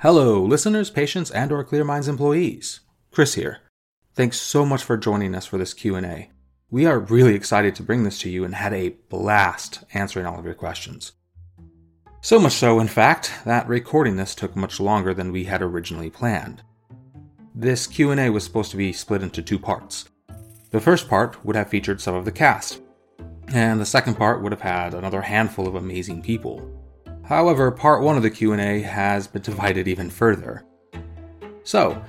Hello, listeners, patients, and or Clear Minds employees. Chris here. Thanks so much for joining us for this Q&A. We are really excited to bring this to you and had a blast answering all of your questions. So much so, in fact, that recording this took much longer than we had originally planned. This Q&A was supposed to be split into two parts. The first part would have featured some of the cast, and the second part would have had another handful of amazing people. However, part 1 of the Q&A has been divided even further. So,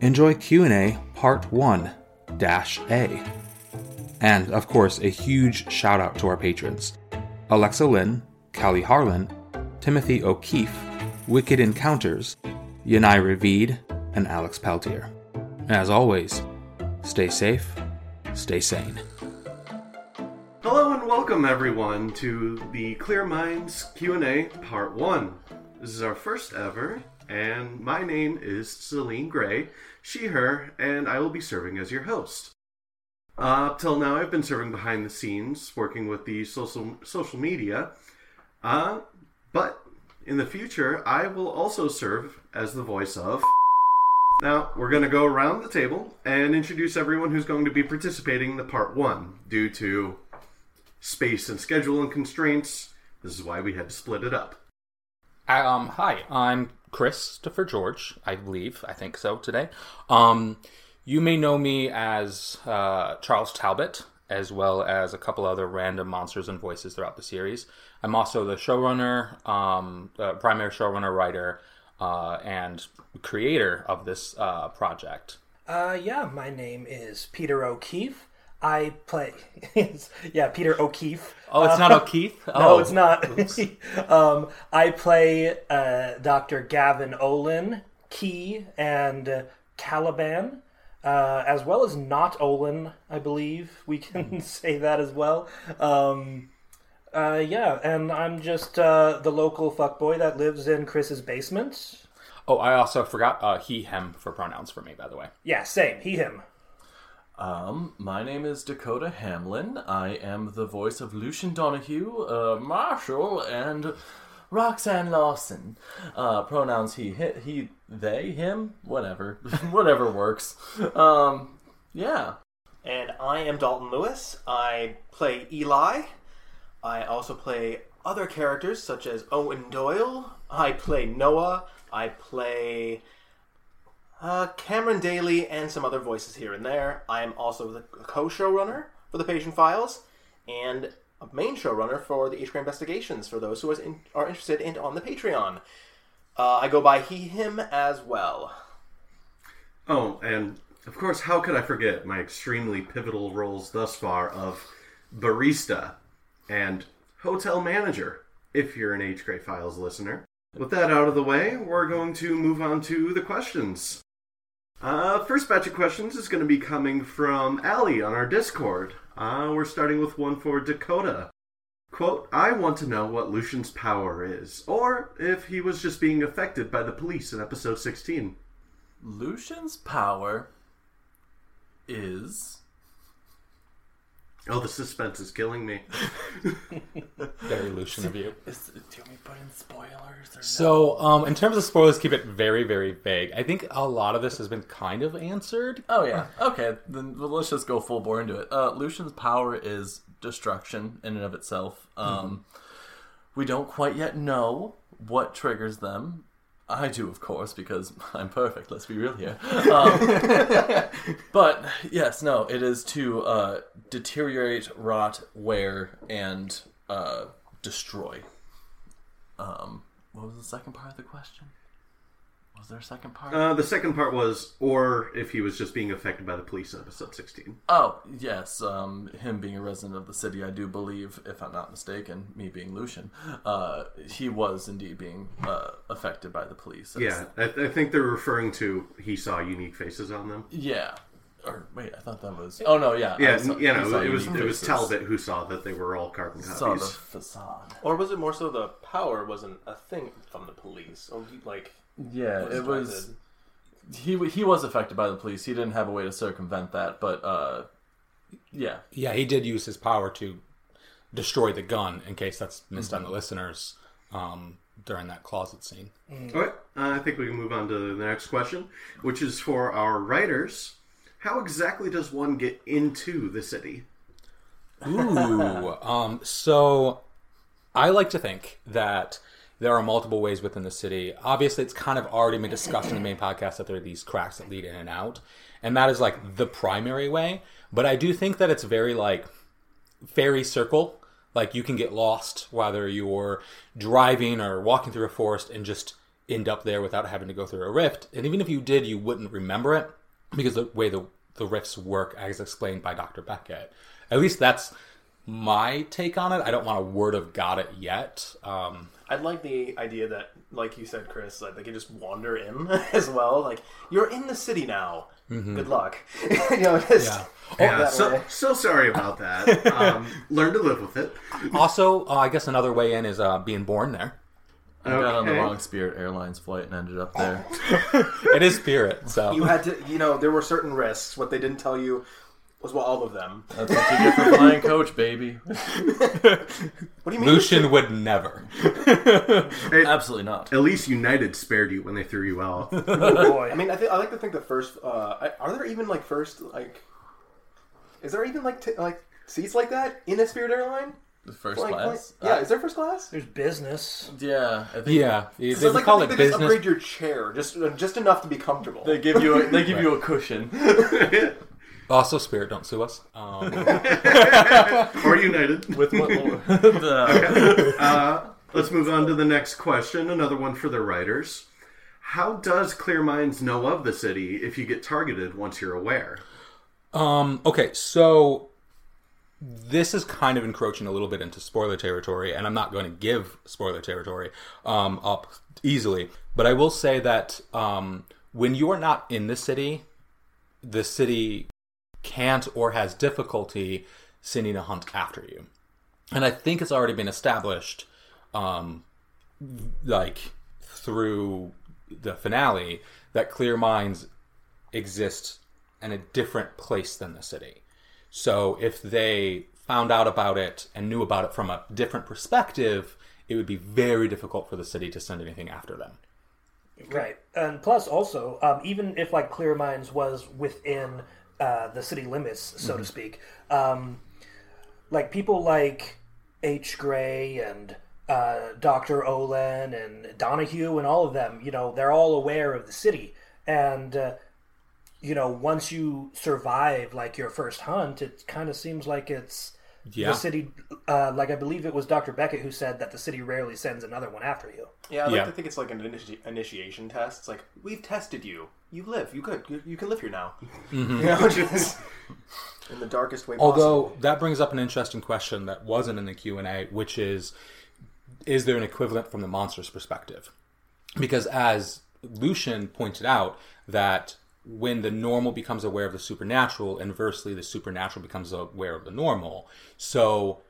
enjoy Q&A part 1 dash A. And of course, a huge shout out to our patrons. Alexa Lynn, Callie Harlan, Timothy O'Keefe, Wicked Encounters, Yanai Ravid, and Alex Peltier. As always, stay safe, stay sane. Welcome everyone to the Clear Minds Q&A Part 1. This is our first ever and my name is Celine Gray, she her, and I will be serving as your host. Uh, up till now I've been serving behind the scenes, working with the social social media. Uh, but in the future I will also serve as the voice of now, we're going to go around the table and introduce everyone who's going to be participating in the part one. Due to space and scheduling constraints, this is why we had to split it up. Um, hi, I'm Christopher George, I believe. I think so today. Um, you may know me as uh, Charles Talbot, as well as a couple other random monsters and voices throughout the series. I'm also the showrunner, um, the primary showrunner, writer, uh, and creator of this uh, project. Uh, yeah, my name is Peter O'Keefe. I play, yeah, Peter O'Keefe. Oh, it's not O'Keefe. No, Oh, it's not. um, I play uh, Dr. Gavin Olin, Key, and uh, Caliban, uh, as well as not Olin. I believe we can say that as well. Um, uh, yeah, and I'm just uh, the local fuckboy that lives in Chris's basement. Oh, I also forgot uh, he, him for pronouns for me, by the way. Yeah, same. He, him. Um, my name is Dakota Hamlin. I am the voice of Lucian Donahue, uh, Marshall, and Roxanne Lawson. Uh, pronouns he, he, he, they, him, whatever, whatever works. Um, yeah. And I am Dalton Lewis. I play Eli. I also play other characters such as Owen Doyle. I play Noah. I play uh, Cameron Daly and some other voices here and there. I am also the co showrunner for the Patient Files and a main showrunner for the HQ Investigations for those who in, are interested in on the Patreon. Uh, I go by he, him as well. Oh, and of course, how could I forget my extremely pivotal roles thus far of barista and hotel manager, if you're an H. Gray Files listener. With that out of the way, we're going to move on to the questions. Uh, first batch of questions is going to be coming from Allie on our Discord. Uh, we're starting with one for Dakota. Quote, I want to know what Lucian's power is, or if he was just being affected by the police in episode 16. Lucian's power is. Oh, the suspense is killing me. Very Lucian of you. is do we put in spoilers or So, um, in terms of spoilers, keep it very, very vague. I think a lot of this has been kind of answered. Oh yeah. Okay. Then well, let's just go full bore into it. Uh, Lucian's power is destruction in and of itself. Um, We don't quite yet know what triggers them. I do, of course, because I'm perfect. Let's be real here. Um, but yes, no, it is to uh, deteriorate, rot, wear, and uh, destroy. Um, what was the second part of the question? Was there a second part? Uh, the second part was, or if he was just being affected by the police in episode 16. Oh, yes. Um, him being a resident of the city, I do believe, if I'm not mistaken, me being Lucian, uh, he was indeed being uh, affected by the police. Yeah, I, I think they're referring to he saw unique faces on them. Yeah. Or, wait, I thought that was. Oh, no, yeah. Yeah, saw- you he know, it was unique it was. Talbot who saw that they were all carbon Saw the copies. facade. Or was it more so the power wasn't a thing from the police? Or like Yeah, was it was. directed? He, he was affected by the police. He didn't have a way to circumvent that, but uh, yeah. Yeah, he did use his power to destroy the gun, in case that's missed on the listeners. um, during that closet scene. All right, uh, I think we can move on to the next question, which is for our writers. How exactly does one get into the city? Ooh. um, so I like to think that there are multiple ways within the city. Obviously, it's kind of already been discussed in the main podcast that there are these cracks that lead in and out. And that is like the primary way. But I do think that it's very like fairy circle. Like you can get lost whether you're driving or walking through a forest and just end up there without having to go through a rift. And even if you did, you wouldn't remember it because the way the, the rifts work, as explained by Dr. Beckett. At least that's my take on it. I don't want a word of God it yet. Um, I'd like the idea that, like you said, Chris, like they can just wander in as well. Like you're in the city now. Good luck. you know, just Yeah. Yeah, so so sorry about that. Um, learn to live with it. also, uh, I guess another way in is uh, being born there. I got on the wrong Spirit Airlines flight and ended up there. It is spirit, so you had to. You know, there were certain risks. What they didn't tell you was well, all of them. That's what you get for flying coach, baby. What do you mean? Lucian would never. Absolutely not. At least United spared you when they threw you out. Oh, boy. I mean, I think I like to think the first. Uh, I- are there even like first like? Is there even like t- like seats like that in a Spirit airline? The first Like, class? like- yeah, Uh, is there first class? There's business. yeah. I think Yeah, they, So they like call to it think they just business. upgrade your chair just just enough to be comfortable. they give you a, they give you a cushion. Also, spirit, don't sue us. Um, or United. With what? the, Uh, let's move on to the next question. Another one for the writers. How does Clear Minds know of the city if you get targeted once you're aware? Um, okay, so this is kind of encroaching a little bit into spoiler territory, and I'm not going to give spoiler territory um, up easily. But I will say that um, when you are not in the city, the city can't or has difficulty sending a hunt after you. And I think it's already been established, um, like through the finale, that Clear Minds exist in a different place than the city. So if they found out about it and knew about it from a different perspective, it would be very difficult for the city to send anything after them. Right. And plus, also, um, even if like Clear Minds was within uh, the city limits, so to speak, um, like people like H. Gray and uh, Dr. Olin and Donahue and all of them, you know, they're all aware of the city. And, uh, you know, once you survive like your first hunt, it kind of seems like it's Yeah. the city. Uh, like I believe it was Dr. Beckett who said that the city rarely sends another one after you. yeah, I like Yeah. to think it's like an initi- initiation test. It's like we've tested you. You live. You good. You, you can live here now. You know, just in the darkest way Although possible. that brings up an interesting question that wasn't in the Q and A, which is, is there an equivalent from the monster's perspective? Because as Lucian pointed out, that when the normal becomes aware of the supernatural, inversely the supernatural becomes aware of the normal. So,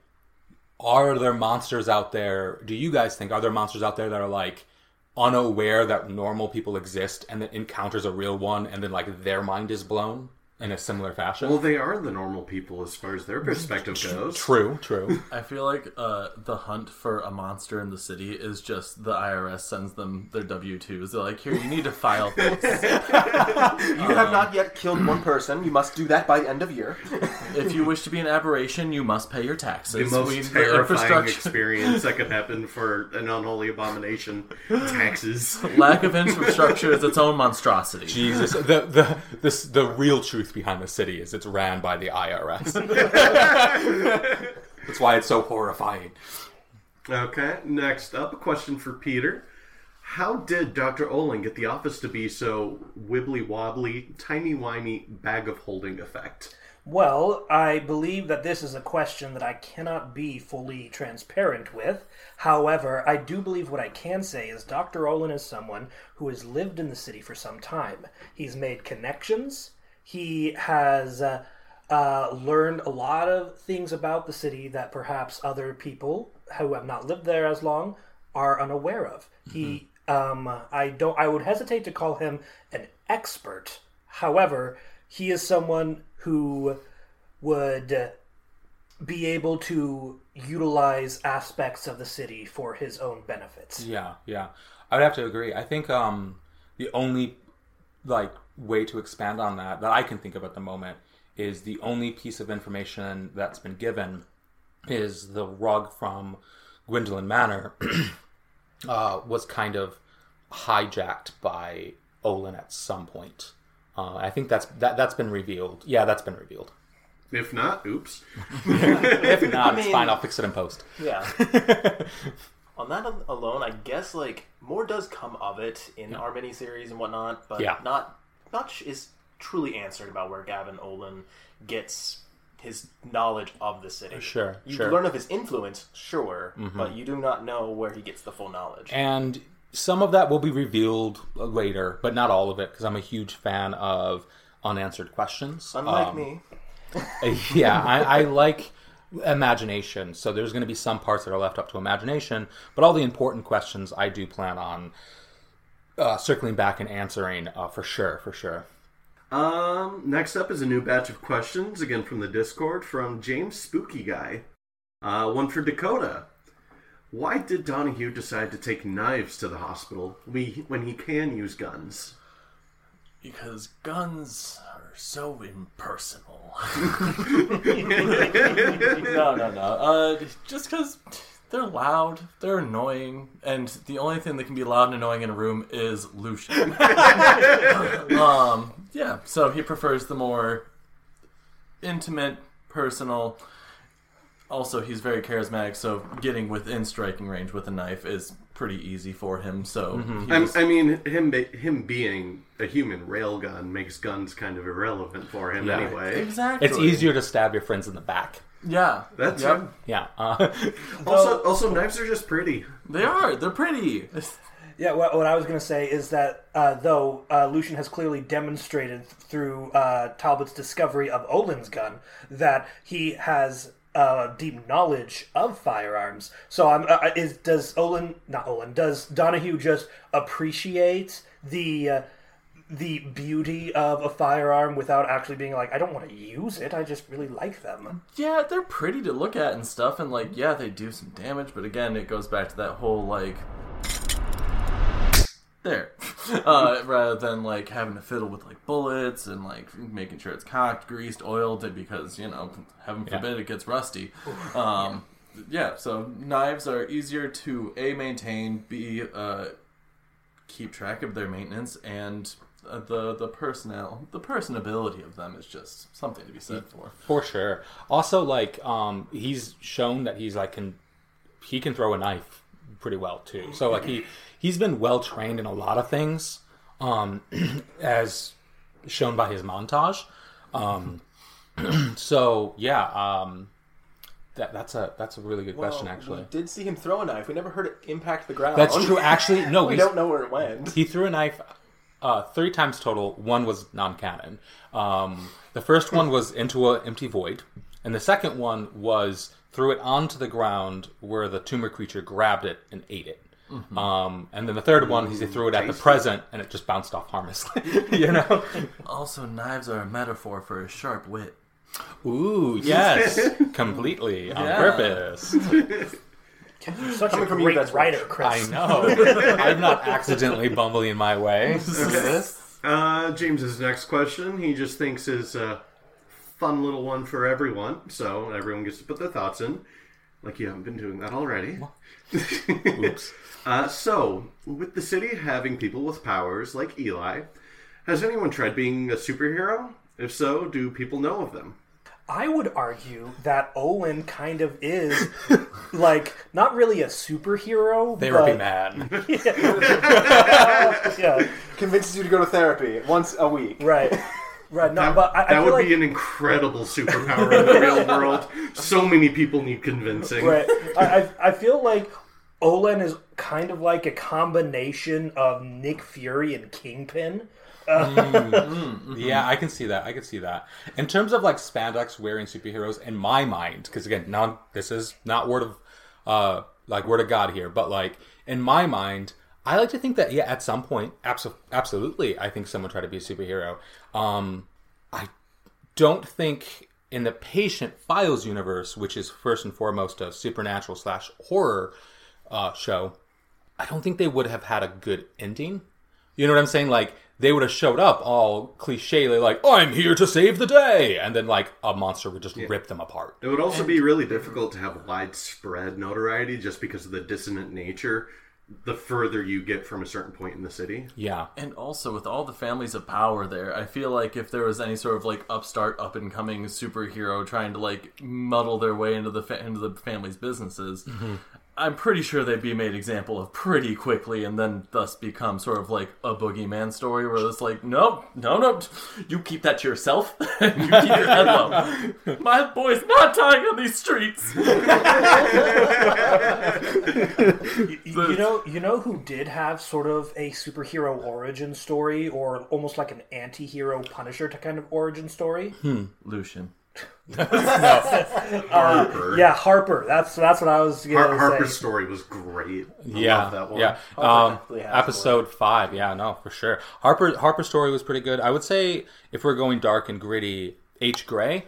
are there monsters out there? Do you guys think are there monsters out there that are like unaware that normal people exist and then encounters a real one and then like their mind is blown in a similar fashion? Well, they are the normal people as far as their perspective goes. True, true. I feel like uh, the hunt for a monster in the city is just the IRS sends them their W twos. They're like, here, you need to file this. you have not yet killed one person. You must do that by the end of year. if you wish to be an aberration, you must pay your The taxes. most We- the terrifying infrastructure- experience that could happen for an unholy abomination. Taxes. Lack of infrastructure is its own monstrosity. Jesus, the the this the real truth behind the city is it's ran by the IRS. That's why it's so horrifying. Okay, next up, a question for Peter. How did Dr. Olin get the office to be so wibbly wobbly, timey wimey bag of holding effect? Well, I believe that this is a question that I cannot be fully transparent with. However, I do believe what I can say is Dr. Olin is someone who has lived in the city for some time. He's made connections. He has uh, uh, learned a lot of things about the city that perhaps other people who have not lived there as long are unaware of. He, um, I don't, I would hesitate to call him an expert. However, he is someone who would be able to utilize aspects of the city for his own benefits. Yeah, yeah. I would have to agree. I think um, the only like way to expand on that that I can think of at the moment is the only piece of information that's been given is the rug from Gwendolyn Manor uh, was kind of hijacked by Olin at some point. Uh, I think that's that that's been revealed. Yeah, that's been revealed. If not, oops. If not, it's mean- fine. I'll fix it in post. Yeah. On that alone, I guess like more does come of it in our miniseries and whatnot, but Yeah. not much is truly answered about where Gavin Olin gets his knowledge of the city. Sure, you sure. Mm-hmm. learn of his influence, sure, but you do not know where he gets the full knowledge. And some of that will be revealed later, but not all of it, because I'm a huge fan of unanswered questions. Unlike Um, me, yeah, I, I like imagination. So there's going to be some parts that are left up to imagination, but all the important questions I do plan on uh, circling back and answering uh, for sure, for sure. Um, next up is a new batch of questions, again from the Discord, from James Spooky Guy. Uh, one for Dakota. Why did Donahue decide to take knives to the hospital we- when he can use guns? Because guns are so impersonal. no, no, no. Uh, just because they're loud, they're annoying, and the only thing that can be loud and annoying in a room is Lucian. um, yeah, so he prefers the more intimate, personal. Also, he's very charismatic, so getting within striking range with a knife is pretty easy for him. So he I, just- I mean, him be- him being a human railgun makes guns kind of irrelevant for him Yeah. anyway. exactly. It's easier to stab your friends in the back. Yeah, That's Yep. Yeah. Uh, Also, also knives are just pretty. They are. They're pretty. Yeah, what, what I was going to say is that uh, though uh, Lucian has clearly demonstrated through uh, Talbot's discovery of Olin's gun that he has uh, deep knowledge of firearms. So, I'm, uh, is does Olin not Olin does Donahue just appreciate the uh, the beauty of a firearm without actually being like, I don't want to use it. I just really like them. Yeah, they're pretty to look at and stuff, and like, yeah, they do some damage, but again, it goes back to that whole like. There, uh, rather than like having to fiddle with like bullets and like making sure it's cocked, greased, oiled, because you know, heaven Yeah. forbid it gets rusty. Um, yeah, so knives are easier to a maintain, b uh, keep track of their maintenance, and uh, the the personnel, the personability of them is just something to be said for. For sure. Also, like, um, he's shown that he's like can he can throw a knife pretty well too. So like he he's been well trained in a lot of things, um, as shown by his montage. Um, so yeah, um, that that's a that's a really good question actually. we did see him throw a knife. We never heard it impact the ground. That's true. Actually, no, we don't know where it went. He threw a knife uh, three times total. One was non-canon. Um, the first one was into an empty void, and the second one was threw it onto the ground where the tumor creature grabbed it and ate it. Um, and then the third one, he threw it at the present, and it just bounced off harmlessly. you know? Also, knives are a metaphor for a sharp wit. Ooh, yes, completely on Yeah. purpose. Such Coming a from you, great that's writer, I know. I'm not accidentally bumbling my way. Uh, James's next question, he just thinks is a fun little one for everyone, so everyone gets to put their thoughts in. Like you haven't been doing that already. Oops. Uh, so, with the city having people with powers like Eli, has anyone tried being a superhero? If so, do people know of them? I would argue that Olin kind of is like not really a superhero. Therapy but, man. Yeah, Convinces you to go to therapy once a week. right, right. No, but I, I that feel would like be an incredible superpower in the real world. So many people need convincing. right. I, I I feel like Olin is kind of like a combination of Nick Fury and Kingpin. Yeah, I can see that. I can see that. In terms of like spandex wearing superheroes, in my mind, because again, non this is not word of uh like word of God here, but like in my mind, I like to think that yeah, at some point, abso- absolutely, I think someone tried to be a superhero. Um, I don't think in the patient files universe, which is first and foremost a supernatural slash horror uh, show, I don't think they would have had a good ending. You know what I'm saying? Like they would have showed up all cliche, like oh, "I'm here to save the day," and then like a monster would just rip them apart. It would also be really difficult to have widespread notoriety just because of the dissonant nature the further you get from a certain point in the city. Yeah, And also with all the families of power there, I feel like if there was any sort of like upstart, up and coming superhero trying to like muddle their way into the fa- into the family's businesses, mm-hmm. I'm pretty sure they'd be made example of pretty quickly, and then thus become sort of like a boogeyman story where it's like, no, no, no, you keep that to yourself. you keep your head low. My boy's not dying on these streets. You, you know, you know who did have sort of a superhero origin story, or almost like an anti-hero Punisher to kind of origin story. Hmm, Lucian. Harper. Yeah, Harper. That's that's what I was gonna Har- Harper's say. story was great. I yeah, love that one. yeah. Um, definitely has episode five, yeah, no, for sure. Harper Harper's story was pretty good. I would say if we're going dark and gritty, H. Gray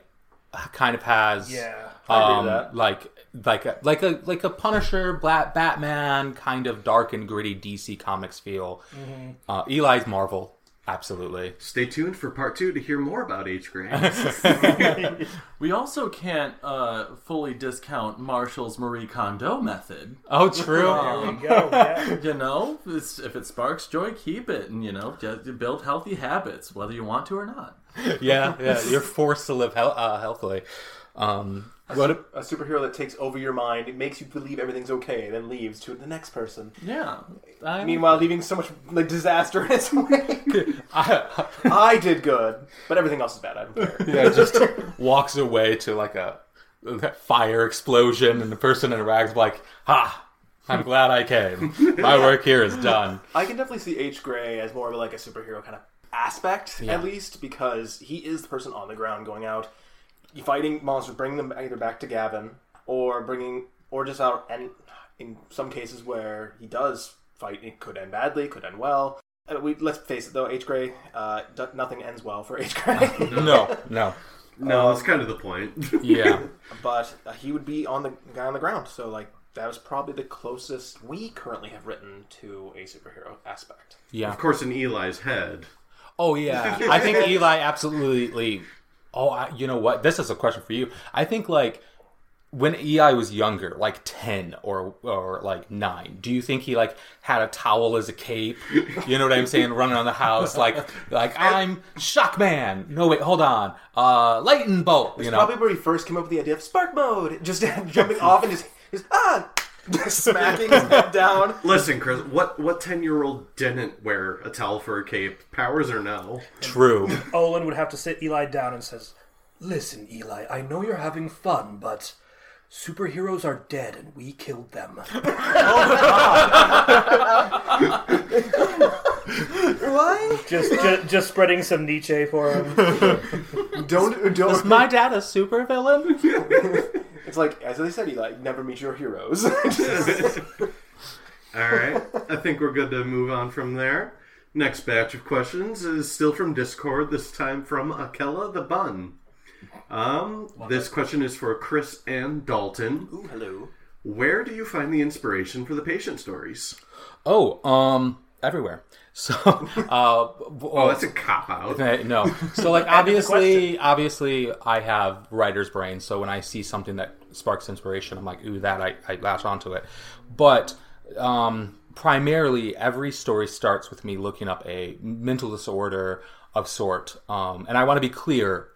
uh, kind of has Yeah. Um, that. like like a like a like a Punisher, Black Batman kind of dark and gritty DC Comics feel. Mm-hmm. Uh, Eli's Marvel, absolutely. Stay tuned for part two to hear more about H. Gray. We also can't uh, fully discount Marshall's Marie Kondo method. Oh, true. There we go. Yeah. You know, it's, if it sparks joy, keep it, and you know, just build healthy habits, whether you want to or not. yeah, yeah. You're forced to live hel- uh, healthily. Um, what? A superhero that takes over your mind, it makes you believe everything's okay, then leaves to the next person. Yeah, I, Meanwhile, leaving so much like disaster in its wake. I, I did good, but everything else is bad. I don't care. yeah, just walks away to like a, a fire explosion, and the person in rags like, "Ha! I'm glad I came. My work here is done." I can definitely see H. Gray as more of like a superhero kind of aspect, Yeah. at least, because he is the person on the ground going out, fighting monsters, bringing them either back to Gavin or bringing, or just out. And in some cases where he does fight, it could end badly, could end well. Uh, we let's face it though, H. Gray, uh, d- nothing ends well for H. Gray. No, no. no, that's kind of the point. Yeah, but uh, he would be on the guy on the ground. So like that was probably the closest we currently have written to a superhero aspect. yeah. of course, in Eli's head. Oh yeah, I think Eli absolutely. Oh, I, you know what? This is a question for you. I think like when Eli was younger, like ten or or like nine, do you think he like had a towel as a cape? You know what I'm saying? Running around the house like like I'm Shockman. No wait, hold on. Uh, lightning bolt. You know. Probably where he first came up with the idea of spark mode, just jumping off and just, just ah, smacking his head down. Listen, Chris, what what ten year old didn't wear a towel for a cape? Powers or no? True. Olin would have to sit Eli down and says, "Listen, Eli, I know you're having fun, but superheroes are dead and we killed them." What? just, just, just spreading some Nietzsche for him. Don't don't. my dad a supervillain? It's like as they said, Eli, never meet your heroes. All right, I think we're good to move on from there. Next batch of questions is still from Discord. This time from Akella the Bun. Um, this question is for Chris and Dalton. Ooh, hello. Where do you find the inspiration for the patient stories? Oh, um, everywhere. So, uh, Oh, that's a cop out. No. So like obviously obviously I have writer's brain, so when I see something that sparks inspiration, I'm like, ooh, that I, I latch onto it. But um primarily every story starts with me looking up a mental disorder of sort. Um and I want to be clear,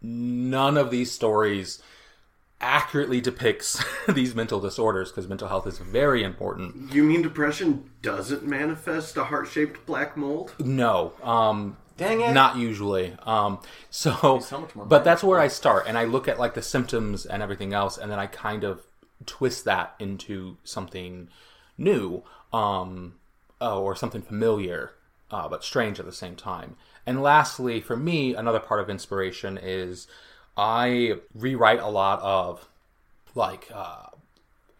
none of these stories accurately depicts these mental disorders because mental health is very important. You mean depression doesn't manifest a heart shaped black mold? No, um, Dang it. not usually. Um, so, so much more but that's where I start, and I look at like the symptoms and everything else, and then I kind of twist that into something new, um, oh, or something familiar, uh, but strange at the same time. And lastly, for me, another part of inspiration is I rewrite a lot of like uh,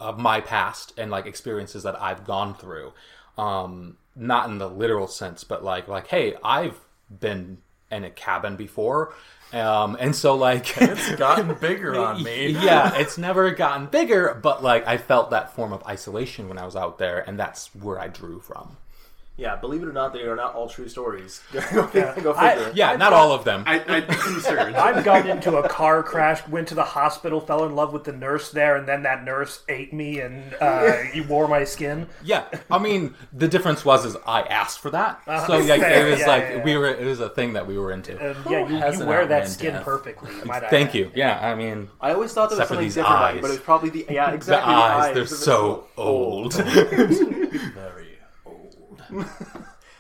of my past and like experiences that I've gone through. Um, not in the literal sense, but like like hey, I've been in a cabin before. Um, and so like It's gotten bigger on me. yeah, it's never gotten bigger, but like I felt that form of isolation when I was out there, and that's where I drew from. Yeah, believe it or not, they are not all true stories. go figure. I- Yeah, not all of them. I, I'd be concerned. I've gotten into a car crash, went to the hospital, fell in love with the nurse there, and then that nurse ate me and uh, he wore my skin. Yeah, I mean the difference was is I asked for that, so like fair, it was yeah, like yeah, yeah. we were it was a thing that we were into. And yeah, you, you wear that skin death? perfectly. might Thank add. you. Yeah, I mean I always thought there was Except something these different about eyes. it, but it's probably the yeah exactly the exactly eyes they're They're so old. Very old.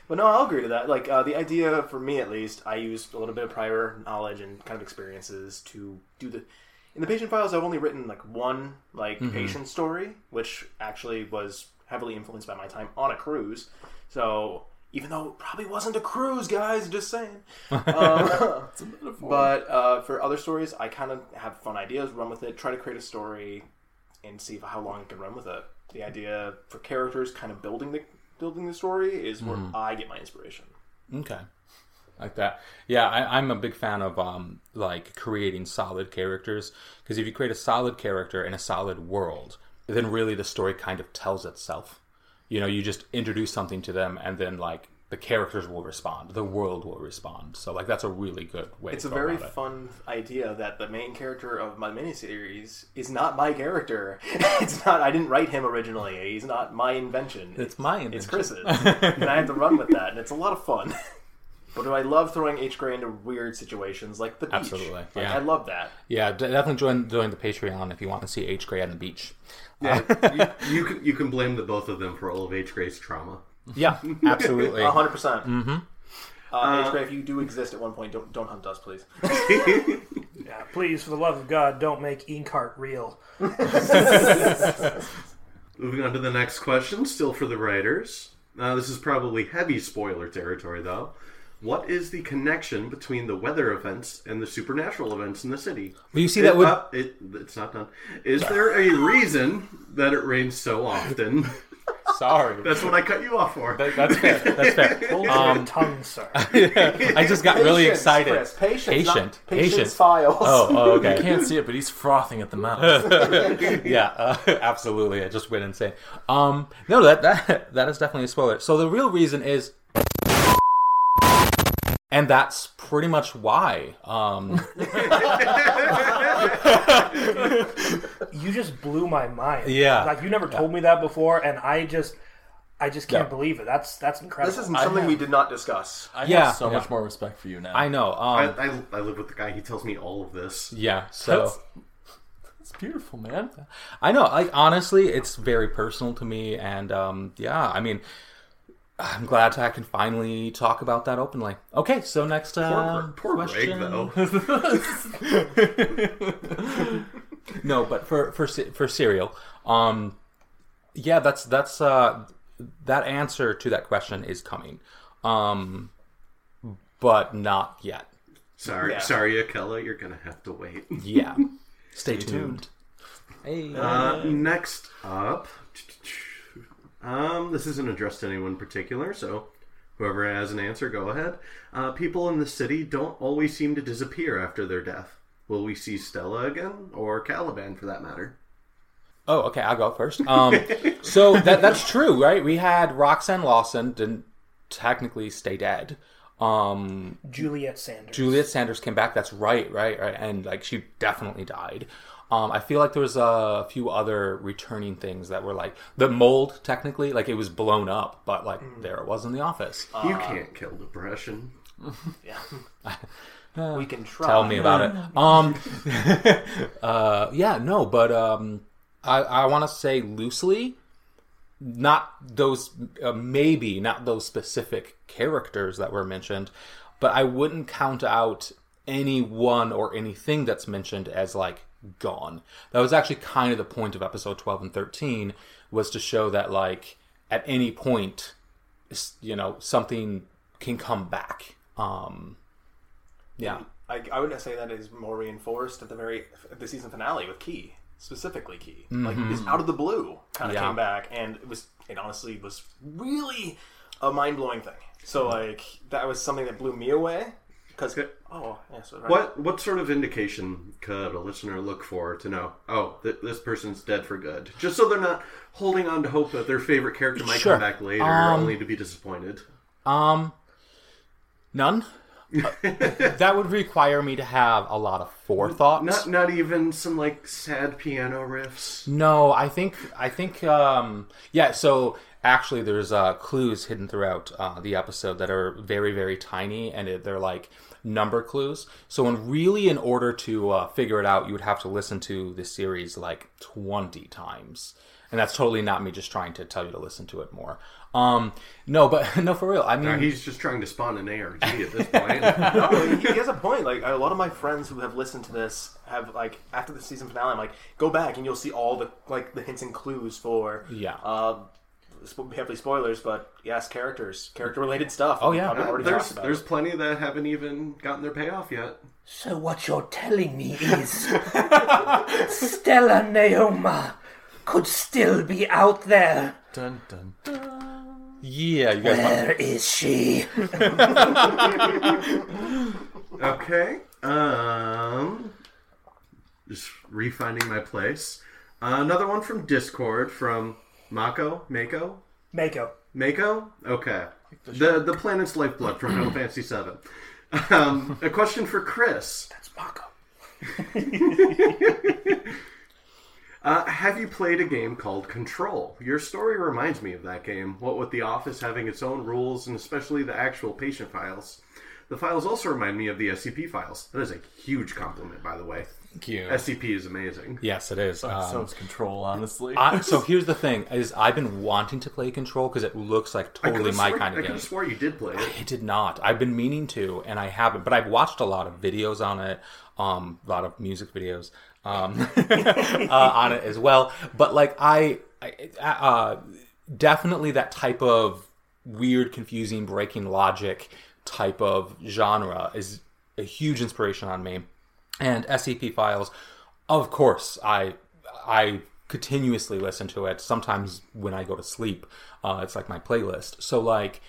But no, I'll agree to that. Like uh, the idea, for me at least, I used a little bit of prior knowledge and kind of experiences to do the. In the patient files, I've only written like one like patient story, which actually was heavily influenced by my time on a cruise. So even though it probably wasn't a cruise, guys, just saying. Um, but uh, for other stories, I kind of have fun ideas, run with it, try to create a story, and see how long I can run with it. The idea for characters, kind of building the building the story, is where I get my inspiration. Okay. Like that. Yeah, I, I'm a big fan of um like creating solid characters because if you create a solid character in a solid world, then really the story kind of tells itself. You know, you just introduce something to them and then like the characters will respond, the world will respond. So like that's a really good way. It's to a go very about it. fun idea that the main character of my miniseries is not my character. it's not. I didn't write him originally. He's not my invention. It's my invention. It's. Chris's, and I have to run with that, and it's a lot of fun. But do I love throwing H Gray into weird situations like the beach? Absolutely, Like, yeah. I love that. Yeah, definitely join join the Patreon if you want to see H Gray on the beach. Yeah, you, you can you can blame the both of them for all of H. Gray's trauma. Yeah, absolutely. hundred percent. Mm-hmm. Uh, H Gray, if you do exist at one point, don't don't hunt us, please. Yeah, please, for the love of God, don't make Inkheart real. Moving on to the next question, still for the writers. Uh, this is probably heavy spoiler territory, though. What is the connection between the weather events and the supernatural events in the city? But you see It- that would uh, it, it's not done. Is there a reason that it rains so often? Sorry. That's what I cut you off for. That- that's fair. That's fair. Hold Um, your tongue, sir. I just got really Patience, excited. Chris. Patience, patient, not patience patient. files. Oh, oh, You can't see it, but he's frothing at the mouth. yeah, uh, absolutely. I just went insane. Um, no, that that that is definitely a spoiler. So the real reason is, and that's pretty much why. Um, You just blew my mind. Yeah. like you never told me that before, and I just, I just can't Yeah. believe it. That's that's incredible. This isn't something we did not discuss. I Yeah, have so yeah. much more respect for you now. I know. I, Um, I, I live with the guy. He tells me all of this. yeah. So That's, that's beautiful, man. I know. Like honestly, it's very personal to me, and um, yeah. I mean. I'm glad I can finally talk about that openly. Okay, so next uh, Poor, poor Greg, though. no, but for for for cereal, um, yeah, that's that's uh, that answer to that question is coming, um, but not yet. Sorry, Yeah. sorry, Akella. You're gonna have to wait. Yeah, stay, tuned. tuned. Hey, Uh, next up, um, this isn't addressed to anyone in particular, so whoever has an answer, go ahead. Uh, people in the city don't always seem to disappear after their death. Will we see Stella again, or Caliban for that matter? oh, okay, I'll go first. Um, so that that's true, right? We had Roxanne Lawson didn't technically stay dead. Um, Juliet Sanders. Juliet Sanders came back. That's right, right, right, and like she definitely died. Um, I feel like there was a few other returning things that were like the mold. Technically, like it was blown up, but like there it was in the office. you can't kill depression. Yeah. we can try. Tell me about it. Um, uh, yeah, no, but um, I I want to say loosely, not those uh, maybe not those specific characters that were mentioned, but I wouldn't count out anyone or anything that's mentioned as like gone. That was actually kind of the point of episode 12 and 13 was to show that like at any point you know something can come back. Um yeah. I, I would say that is more reinforced at the very at the season finale with Key specifically Key like this out of the blue kind of Yeah. came back and it was it honestly was really a mind blowing thing. So like that was something that blew me away because oh yeah, so right. What what sort of indication could a listener look for to know? Oh, th- this person's dead for good. Just so they're not holding on to hope that their favorite character might Sure. come back later, Um, only to be disappointed. Um, none. Uh, that would require me to have a lot of forethought. Not not even some like sad piano riffs. No, I think I think um yeah, so actually there's uh clues hidden throughout uh, the episode that are very very tiny and it, they're like number clues. So in really in order to uh, figure it out, you would have to listen to the series like 20 times. And that's totally not me just trying to tell you to listen to it more. Um no, but no for real. I mean Now, he's just trying to spawn an ARG at this point. no, he, he has a point. Like a lot of my friends who have listened to this have like after the season finale, I'm like, go back and you'll see all the like the hints and clues for Yeah. uh, sp- heavily spoilers, but yes, characters, character related stuff. Oh, yeah. I've already there's talked about. there's plenty that haven't even gotten their payoff yet. So what you're telling me is Stella Naoma could still be out there. Dun, dun, dun. yeah, you guys want Where is she? Okay. Um, just refinding my place. Uh, another one from Discord from Mako, Mako, Mako. Mako. Okay. The the planet's lifeblood from Final Fantasy VII. Um, a question for Chris. It's Mako. Uh, have you played a game called Control? Your story reminds me of that game. What with the office having its own rules and especially the actual patient files. The files also remind me of the SCP files. That is a huge compliment, by the way. Thank you. SCP is amazing. Yes, it is. so Um, it's control, honestly. I, so here's the thing: is I've been wanting to play Control because it looks like totally my swore- kind of could game. have swore you did play it. I did not. I've been meaning to, and I haven't. But I've watched a lot of videos on it, um, a lot of music videos um, uh, on it as well. But like I, I uh, definitely that type of weird, confusing, breaking logic type of genre is a huge inspiration on me. And SCP files, of course, I I continuously listen to it. Sometimes when I go to sleep, uh, it's like my playlist. So like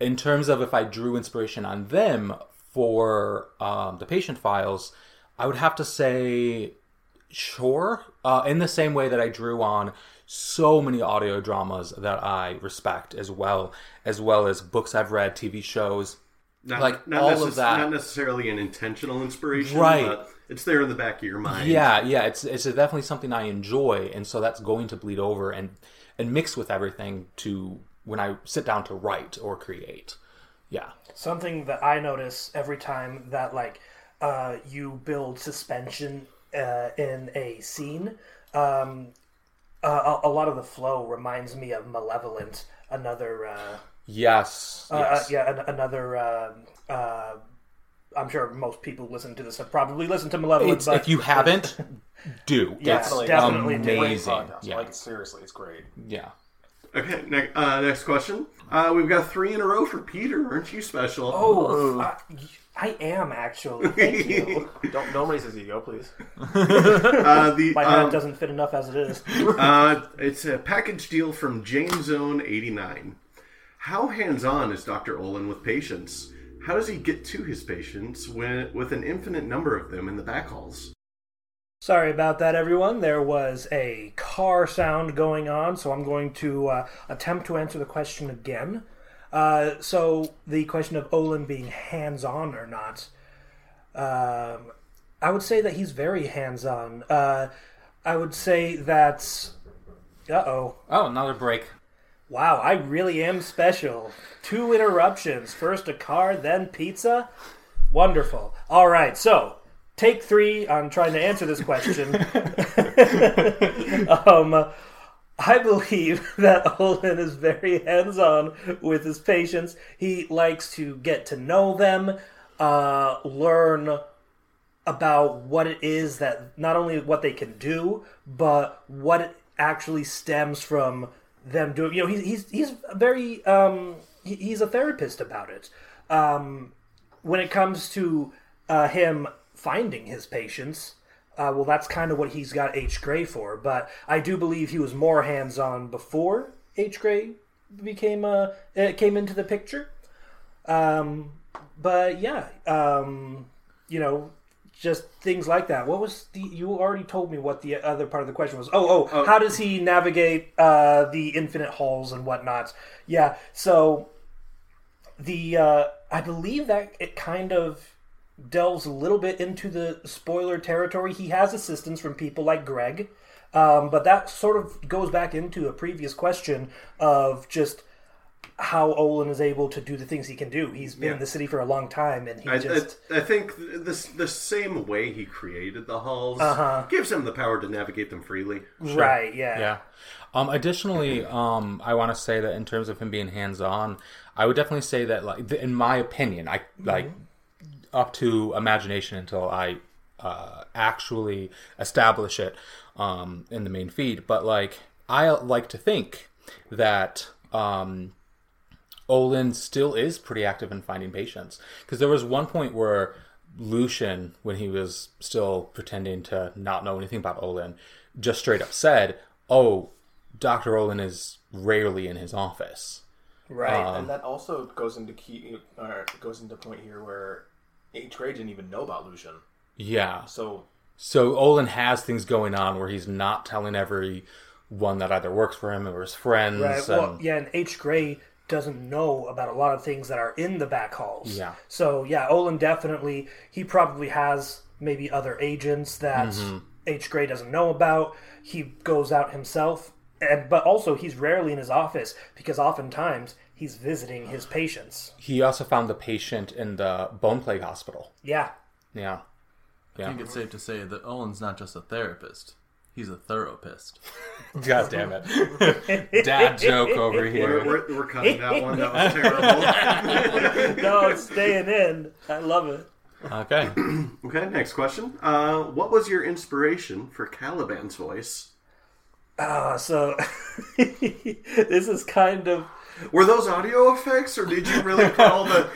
in terms of if I drew inspiration on them for um, the patient files, I would have to say sure. Uh, in the same way that I drew on so many audio dramas that I respect as well, as well as books I've read, TV shows. Not, Like, not all necess- of that. Not necessarily an intentional inspiration, Right. but it's there in the back of your mind. Yeah, yeah, it's it's definitely something I enjoy, and so that's going to bleed over and and mix with everything to when I sit down to write or create. Yeah. Something that I notice every time that like uh, you build suspension uh, in a scene, um, uh, a, a lot of the flow reminds me of Malevolent. Another, uh, Yes. uh, yes. uh, yeah, an, another. um uh, I'm sure most people listen to this have probably listened to Malevolent, but if you haven't, do. yeah, it's definitely amazing. Yeah. Like seriously, it's great. yeah. Okay, ne- uh, next question. Uh, we've got three in a row for Peter. Aren't you special? oh, I, I am actually. Thank you. Don't don't raise his ego, please. Uh, the, My hat um, doesn't fit enough as it is. uh, it's a package deal from James Zone 89. How hands on is Dr. Olin with patients? How does he get to his patients when, with an infinite number of them in the back halls? Sorry about that, everyone. There was a car sound going on, so I'm going to uh, attempt to answer the question again. Uh, so, the question of Olin being hands on or not, um, I would say that he's very hands on. Uh, I would say that. Uh oh. Oh, another break. Wow, I really am special. Two interruptions. First a car, then pizza. Wonderful. All right, so take three on trying to answer this question. um, I believe that Olin is very hands on with his patients. He likes to get to know them, uh, learn about what it is that not only what they can do, but what it actually stems from them doing. You know, he's he's he's very um, he, he's a therapist about it. Um, when it comes to uh, him finding his patients, uh, well, that's kind of what he's got H. Gray for. But I do believe he was more hands on before H. Gray became uh, uh, came into the picture. Um, but yeah, um, you know, just things like that. What was the? You already told me what the other part of the question was. Oh, oh, how does he navigate uh, the infinite halls and whatnot? Yeah, so the uh, I believe that it kind of delves a little bit into the spoiler territory. He has assistance from people like Greg, um, but that sort of goes back into a previous question of just how Olin is able to do the things he can do. He's been in the city for a long time, and he I, just I, I think this the same way he created the halls gives him the power to navigate them freely. right, yeah, Yeah. Um, additionally, um, I want to say that in terms of him being hands-on, I would definitely say that, like, in my opinion, I like up to imagination until I uh, actually establish it um, in the main feed. But like, I like to think that um, Olin still is pretty active in finding patients because there was one point where Lucian, when he was still pretending to not know anything about Olin, just straight up said, "Oh, Doctor Olin is rarely in his office." right. Um, and that also goes into key, or goes into point here where H. Gray didn't even know about Lucian. Yeah. So So Olin has things going on where he's not telling everyone that either works for him or his friends. Right. Well, yeah, and H. Gray doesn't know about a lot of things that are in the back halls. Yeah. So yeah, Olin definitely he probably has maybe other agents that Mm-hmm. H. Gray doesn't know about. He goes out himself, and but also he's rarely in his office because oftentimes he's visiting his patients. he also found the patient in the bone plague hospital. Yeah. Yeah. yeah. I think it's safe to say that Olin's not just a therapist; he's a therapist. God damn it. Dad joke over We're, here. we're, we're cutting that one. That was terrible. No, it's staying in. I love it. Okay. okay, next question. Uh, what was your inspiration for Caliban's voice? Uh, so this is kind of Were those audio effects, or did you really call the?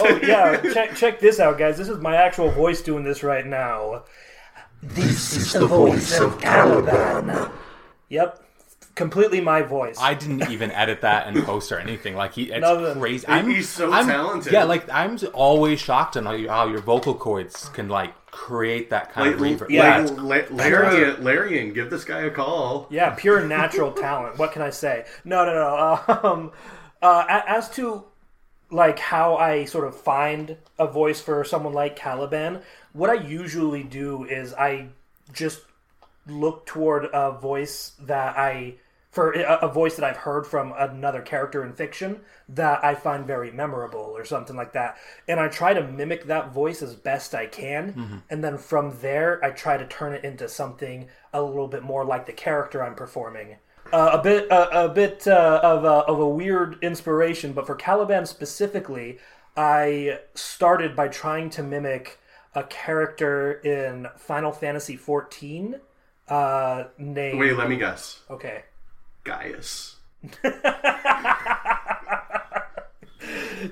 Oh yeah, check check this out, guys. This is my actual voice doing this right now. This is the voice of Caliban. Yep, completely my voice. I didn't even edit that and post or anything. Like he, it's Nothing. crazy. I'm, He's so I'm- talented. Yeah, like I'm always shocked on how, you, how your vocal cords can like create that kind of Like, reverb. yeah, it's Larian, Larian, give this guy a call. yeah, pure natural talent. What can I say? No, no, no. Um, uh, as to like how I sort of find a voice for someone like Caliban, what I usually do is I just look toward a voice that I for a, voice that I've heard from another character in fiction that I find very memorable or something like that. And I try to mimic that voice as best I can. And then from there, I try to turn it into something a little bit more like the character I'm performing. Uh, a bit, uh, a bit uh, of, a, of a weird inspiration, but for Caliban specifically, I started by trying to mimic a character in Final Fantasy XIV uh, named. Wait, let me guess. Okay. Gaius.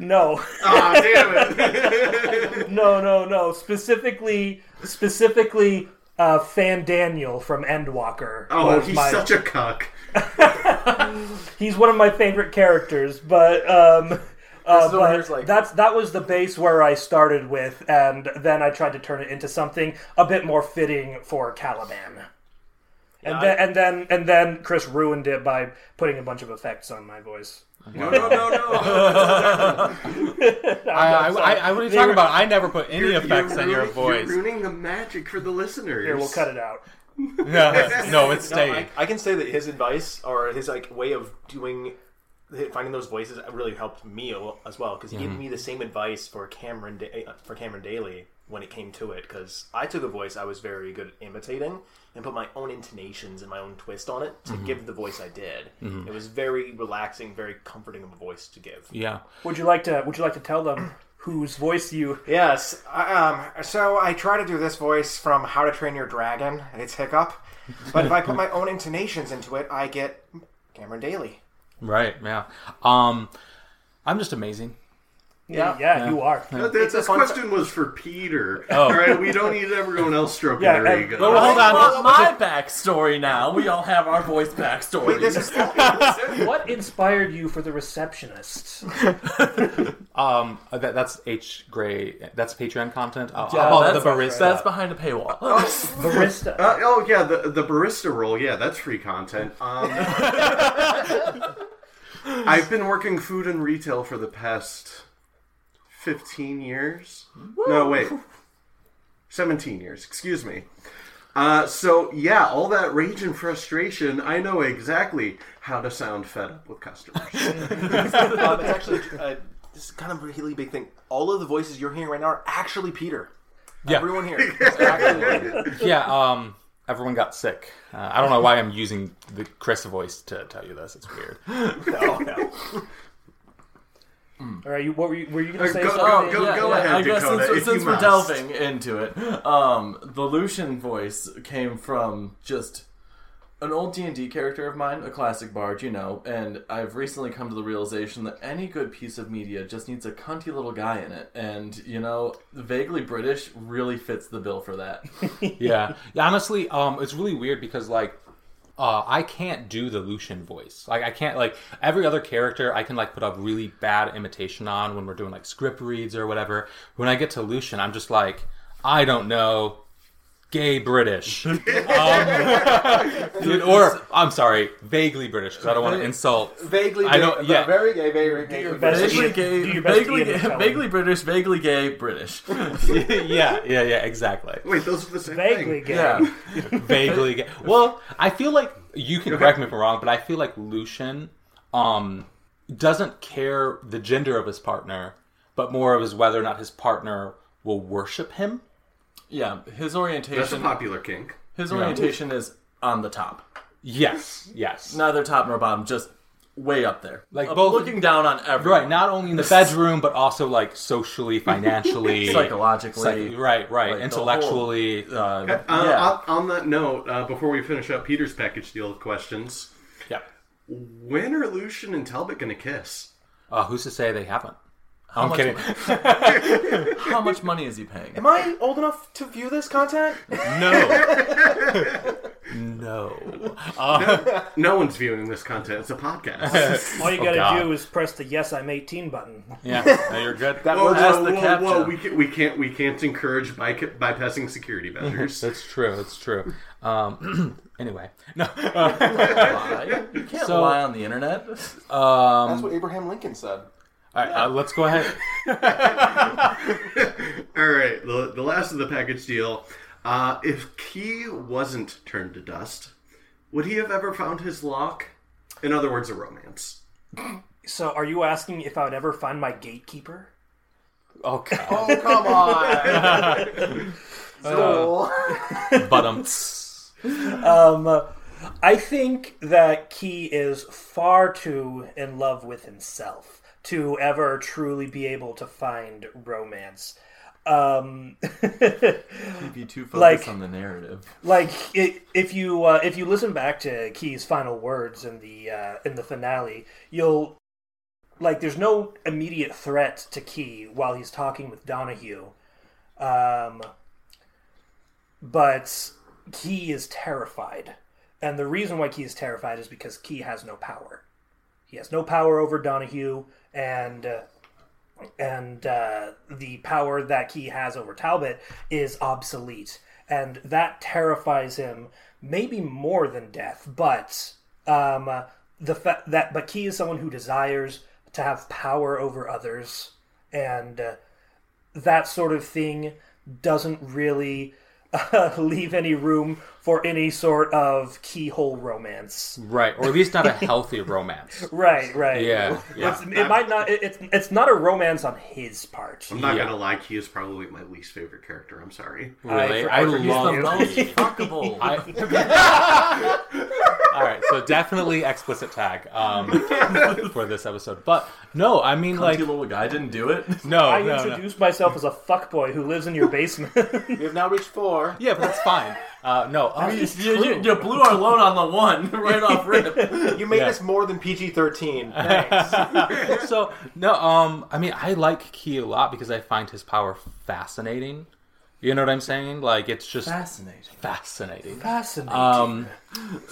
No, Ah, damn it! no, no, no. Specifically, specifically, uh, Fandaniel from Endwalker. Oh, he's my- such a cuck. he's one of my favorite characters, but um, uh, but like- that's that was the base where I started with, and then I tried to turn it into something a bit more fitting for Caliban. And then, and then, and then, Chris ruined it by putting a bunch of effects on my voice. No, no, no, no. I, I, I, I, what are you talking about? I never put any You're- effects you're on your voice. You're ruining the magic for the listeners. Here, we'll cut it out. no, no, it's No, staying. I, I can say that his advice or his like way of doing finding those voices really helped me as well because he Mm-hmm. gave me the same advice for Cameron da- for Cameron Daly when it came to it because I took a voice I was very good at imitating and put my own intonations and my own twist on it to Mm-hmm. give the voice I did. It was very relaxing, very comforting of a voice to give. Yeah. Would you like to? Would you like to tell them whose voice you? Yes. Um, so I try to do this voice from How to Train Your Dragon. It's Hiccup. But if I put my own intonations into it, I get Cameron Daly. Right. Yeah. Um, I'm just amazing. Yeah, yeah, you are. Uh, th- a this fun question was for Peter. Oh. All right, we don't need everyone else stroking Yeah, their and- ego. Well, hold on. want my backstory now. We all have our voice backstory. Wait, What inspired you for the receptionist? Um, that, that's H Gray. That's Patreon content. Uh, Yeah, oh, that's, the barista. That's behind a paywall. Barista. Uh, oh yeah, the the barista role. Yeah, that's free content. Um, I've been working food and retail for the past fifteen years. No, wait, seventeen years. Excuse me. Uh, so yeah, all that rage and frustration. I know exactly how to sound fed up with customers. um, it's actually uh, this is kind of a really big thing. All of the voices you're hearing right now are actually Peter. Yeah. Everyone here. actually- yeah. Um, everyone got sick. Uh, I don't know why I'm using the Chris voice to tell you this. It's weird. no, no. All right, you, what were you, were you going Uh, to say go- something? go- go ahead, I guess Dakota, since, if since you we're must. delving into it, um, the Lucian voice came from just an old D and D character of mine, a classic bard, you know. And I've recently come to the realization that any good piece of media just needs a cunty little guy in it, and you know, vaguely British really fits the bill for that. yeah. Yeah. Honestly, um, it's really weird because like. Uh, I can't do the Lucian voice. Like I can't like every other character. I can like put a really bad imitation on when we're doing like script reads or whatever. When I get to Lucian, I'm just like, I don't know, gay British, um, dude, or I'm sorry, vaguely British because I don't want to insult. Vaguely, I don't- gay, yeah. very gay, very gay. vaguely gay, vaguely, Ian gay, McKellen. vaguely British, vaguely gay British. yeah, yeah, yeah, exactly. Wait, those are the same Vaguely thing. gay. Yeah. vaguely gay. Well, I feel like you can correct me if I'm wrong, but I feel like Lucian um doesn't care the gender of his partner, but more of is whether or not his partner will worship him. Yeah, his orientation. That's a popular kink. His orientation is on the top. Yes, yes. Neither top nor bottom, just way up there. Like Up- both- looking down on everyone. Right, not only in the bedroom, but also like socially, financially, Psychologically. psych- right, right, like, the intellectually. uh, Uh, Yeah. on, on that note, uh, before we finish up Peter's package deal of questions, yeah. when are Lucian and Talbot gonna kiss? Uh, who's to say they haven't? I'm much kidding. How much money is he paying? Am I old enough to view this content? No. no. Uh, No one's viewing this content. It's a podcast. All you Oh, got to God. do is press the "Yes, I'm 18" button. yeah, no, you're good. That whoa, whoa, the whoa, whoa! We can't, we can't, we can't encourage by, bypassing security measures. That's true. That's true. Um, anyway, no. Lie? You can't So- lie on the internet. Um, That's what Abraham Lincoln said. All right, uh, let's go ahead. All right, the, the last of the package deal. Uh, if Key wasn't turned to dust, would he have ever found his lock? In other words, a romance. So, are you asking if I would ever find my gatekeeper? Oh god. Oh, come on. so, But um, Um, I think that Key is far too in love with himself to ever truly be able to find romance. Um, You'd be too focused Like- on the narrative. like i if you uh, if you listen back to Key's final words in the uh, in the finale, you'll like there's no immediate threat to Key while he's talking with Donahue, um, but Key is terrified, and the reason why Key is terrified is because Key has no power. He has no power over Donahue, and uh, and uh, the power that Key has over Talbot is obsolete, and that terrifies him maybe more than death. But um, the fa- that but Key is someone who desires to have power over others, and uh, that sort of thing doesn't really uh, leave any room for any sort of keyhole romance. right, or at least not a healthy romance. Right, right. Yeah, yeah. It's, it might not. It, it's it's not a romance on his part. I'm not Yeah. gonna lie, Key is probably my least favorite character. I'm sorry. Really, I- I, I forgive He's the most fuckable. I, all right, so definitely explicit tag um, for this episode. But no, I mean like Cunty little guy didn't do it. no, I no, no. introduced myself as a fuckboy who lives in your basement. we have now reached four. Yeah, but that's fine. Uh, no, uh, You, it's you, true. you blew our load on the one right off rip. You made Yeah. this more than PG thirteen. Thanks. so no, um, I mean, I like Key a lot because I find his power fascinating. You know what I'm saying? Like, it's just Fascinating. fascinating. Fascinating. Um,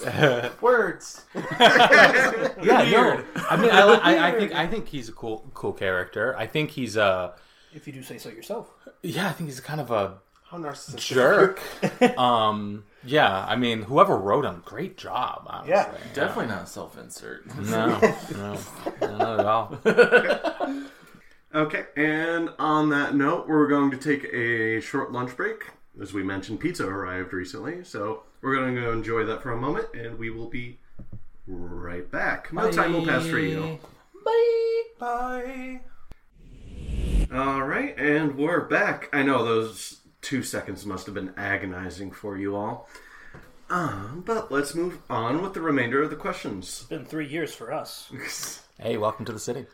Words. yeah, no, I mean, I, I, I think I think he's a cool cool character. I think he's a if you do say so yourself. yeah, I think he's kind of a How narcissistic. jerk. um, yeah, I mean, whoever wrote him, great job. Honestly. Yeah. Definitely not self insert. No, no, not at all. Okay, and on that note, we're going to take a short lunch break. As we mentioned, pizza arrived recently, so we're going to go enjoy that for a moment, and we will be right back. No time will pass for you. Bye. Bye. All right, and we're back. I know those two seconds must have been agonizing for you all. Uh, but let's move on with the remainder of the questions. It's been three years for us. Hey, welcome to the city.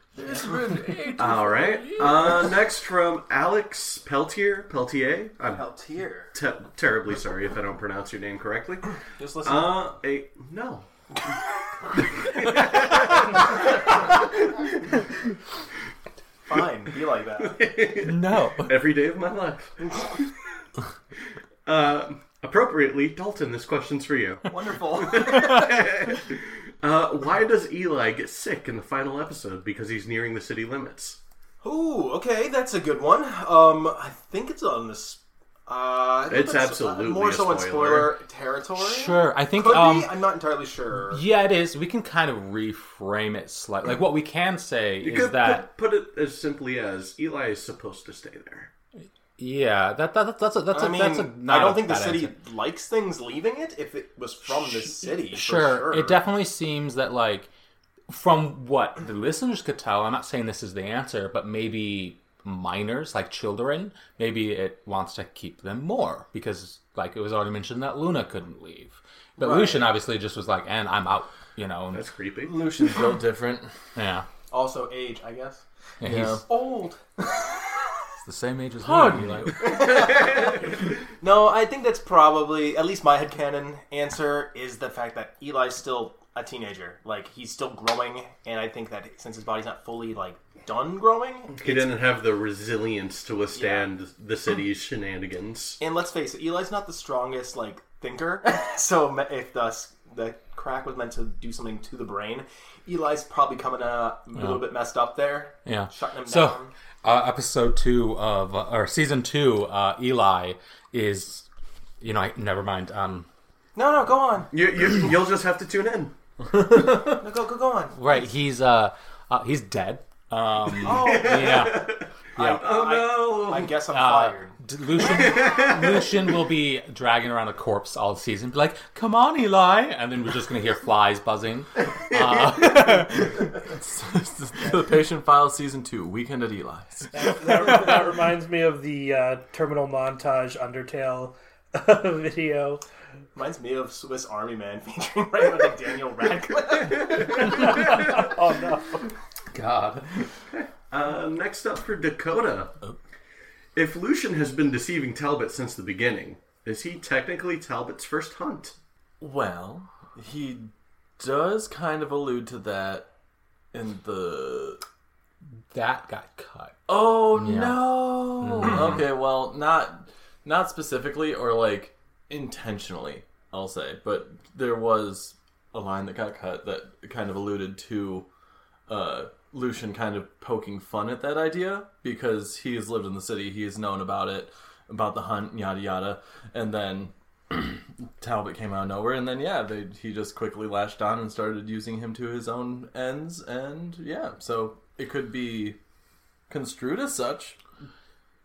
All right. Uh, next from Alex Peltier. Peltier. I'm Peltier. te- terribly sorry if I don't pronounce your name correctly. Just listen. Uh, a no. Fine. Be like that. No, Every day of my life. uh, appropriately, Dalton, this question's for you. Wonderful. Uh, why does Eli get sick in the final episode? Because he's nearing the city limits. Ooh, okay, that's a good one. Um, I think it's on this. Uh, I It's that's, absolutely more a so in spoiler. spoiler territory. sure. I think Could um, be. I'm not entirely sure. Yeah, it is. We can kind of reframe it slightly. Like what we can say You is could that put, put it as simply as Eli is supposed to stay there. Yeah, that, that that's a that's a I mean, that's a not I a don't think the city answer. likes things leaving it if it was from this city. for Sure, sure. it definitely seems that like from what the listeners could tell. I'm not saying this is the answer, but maybe minors like children, maybe it wants to keep them more because like it was already mentioned that Luna couldn't leave, but Lucian obviously just was like, and I'm out. You know, and- That's creepy. Lucian's built different. yeah. Also, age, I guess. Yeah, Yeah. he's Old. the same age as me. Like, No, I think that's probably at least my headcanon answer is the fact that Eli's still a teenager. Like he's still growing, and I think that since his body's not fully like done growing, He didn't have the resilience to withstand the city's shenanigans. and let's face it, Eli's not the strongest like thinker. so if the the crack was meant to do something to the brain, Eli's probably coming uh, a little bit messed up there. Yeah. shutting him So, down. Uh, episode two of uh, or season two, uh, Eli is, you know, I, never mind. Um, No, no, go on. You, you, you'll just have to tune in. No, go, go, go on. right, he's uh, uh he's dead. Um, Oh, yeah, yeah. Oh no! I guess I'm Uh, fired. D- Lucian, Lucian will be dragging around a corpse all season. Be like, "Come on, Eli!" And then we're just gonna hear flies buzzing. Uh, the Patient Files Season 2, Weekend at Eli's. that, that reminds me of the uh, terminal montage Undertale video. Reminds me of Swiss Army Man featuring right with like Daniel Radcliffe. Oh no! God, Uh, next up for Dakota. If Lucian has been deceiving Talbot since the beginning, is he technically Talbot's first hunt? Well, he does kind of allude to that in the. that got cut. Oh no! Okay, well, not not specifically or like intentionally, I'll say, but there was a line that got cut that kind of alluded to uh, Lucian kind of poking fun at that idea because he has lived in the city, he has known about it, about the hunt, yada yada, and then Talbot came out of nowhere, and then yeah, they, he just quickly latched on and started using him to his own ends, and yeah, so it could be construed as such,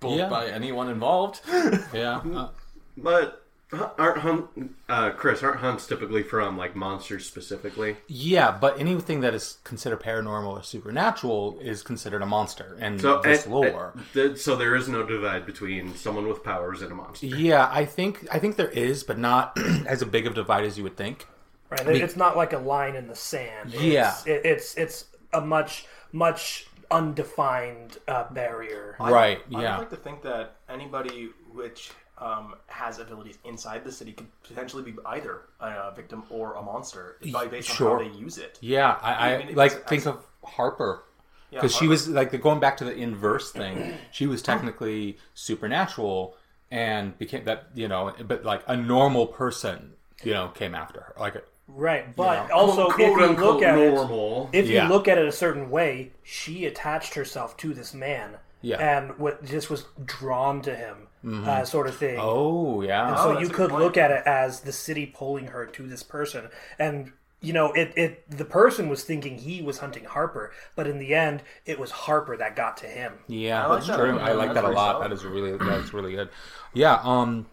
both Yeah. by anyone involved. Yeah, uh, But hu- aren't hunt, uh, Chris? Aren't hunts typically from like monsters specifically? yeah. But anything that is considered paranormal or supernatural is considered a monster in So this and- lore. and so there is no divide between someone with powers and a monster. Yeah, I think I think there is, but not as a big of divide as you would think. Right, it's not like a line in the sand. It's, Yeah. it, it's it's a much much undefined uh, barrier. right? I Yeah. I like to think that anybody which um, has abilities inside the city could potentially be either a victim or a monster by based on Sure. how they use it. Yeah, I, I I mean, like as- think of Harper Yeah, because she was like going back to the inverse thing. She was technically supernatural and became that you know, but like a normal person, you know, came after her. Like Right, but Yeah. also quote if you unquote look at normal. it, if Yeah. you look at it a certain way, she attached herself to this man, Yeah. and what just was drawn to him, uh, sort of thing. oh yeah, so that's you could look at it as the city pulling her to this person, and you know, it, it the person was thinking he was hunting Harper, but in the end, it was Harper that got to him. Yeah, like that's that. true. I like that's that a lot. solid. That is really that's really good. Yeah, um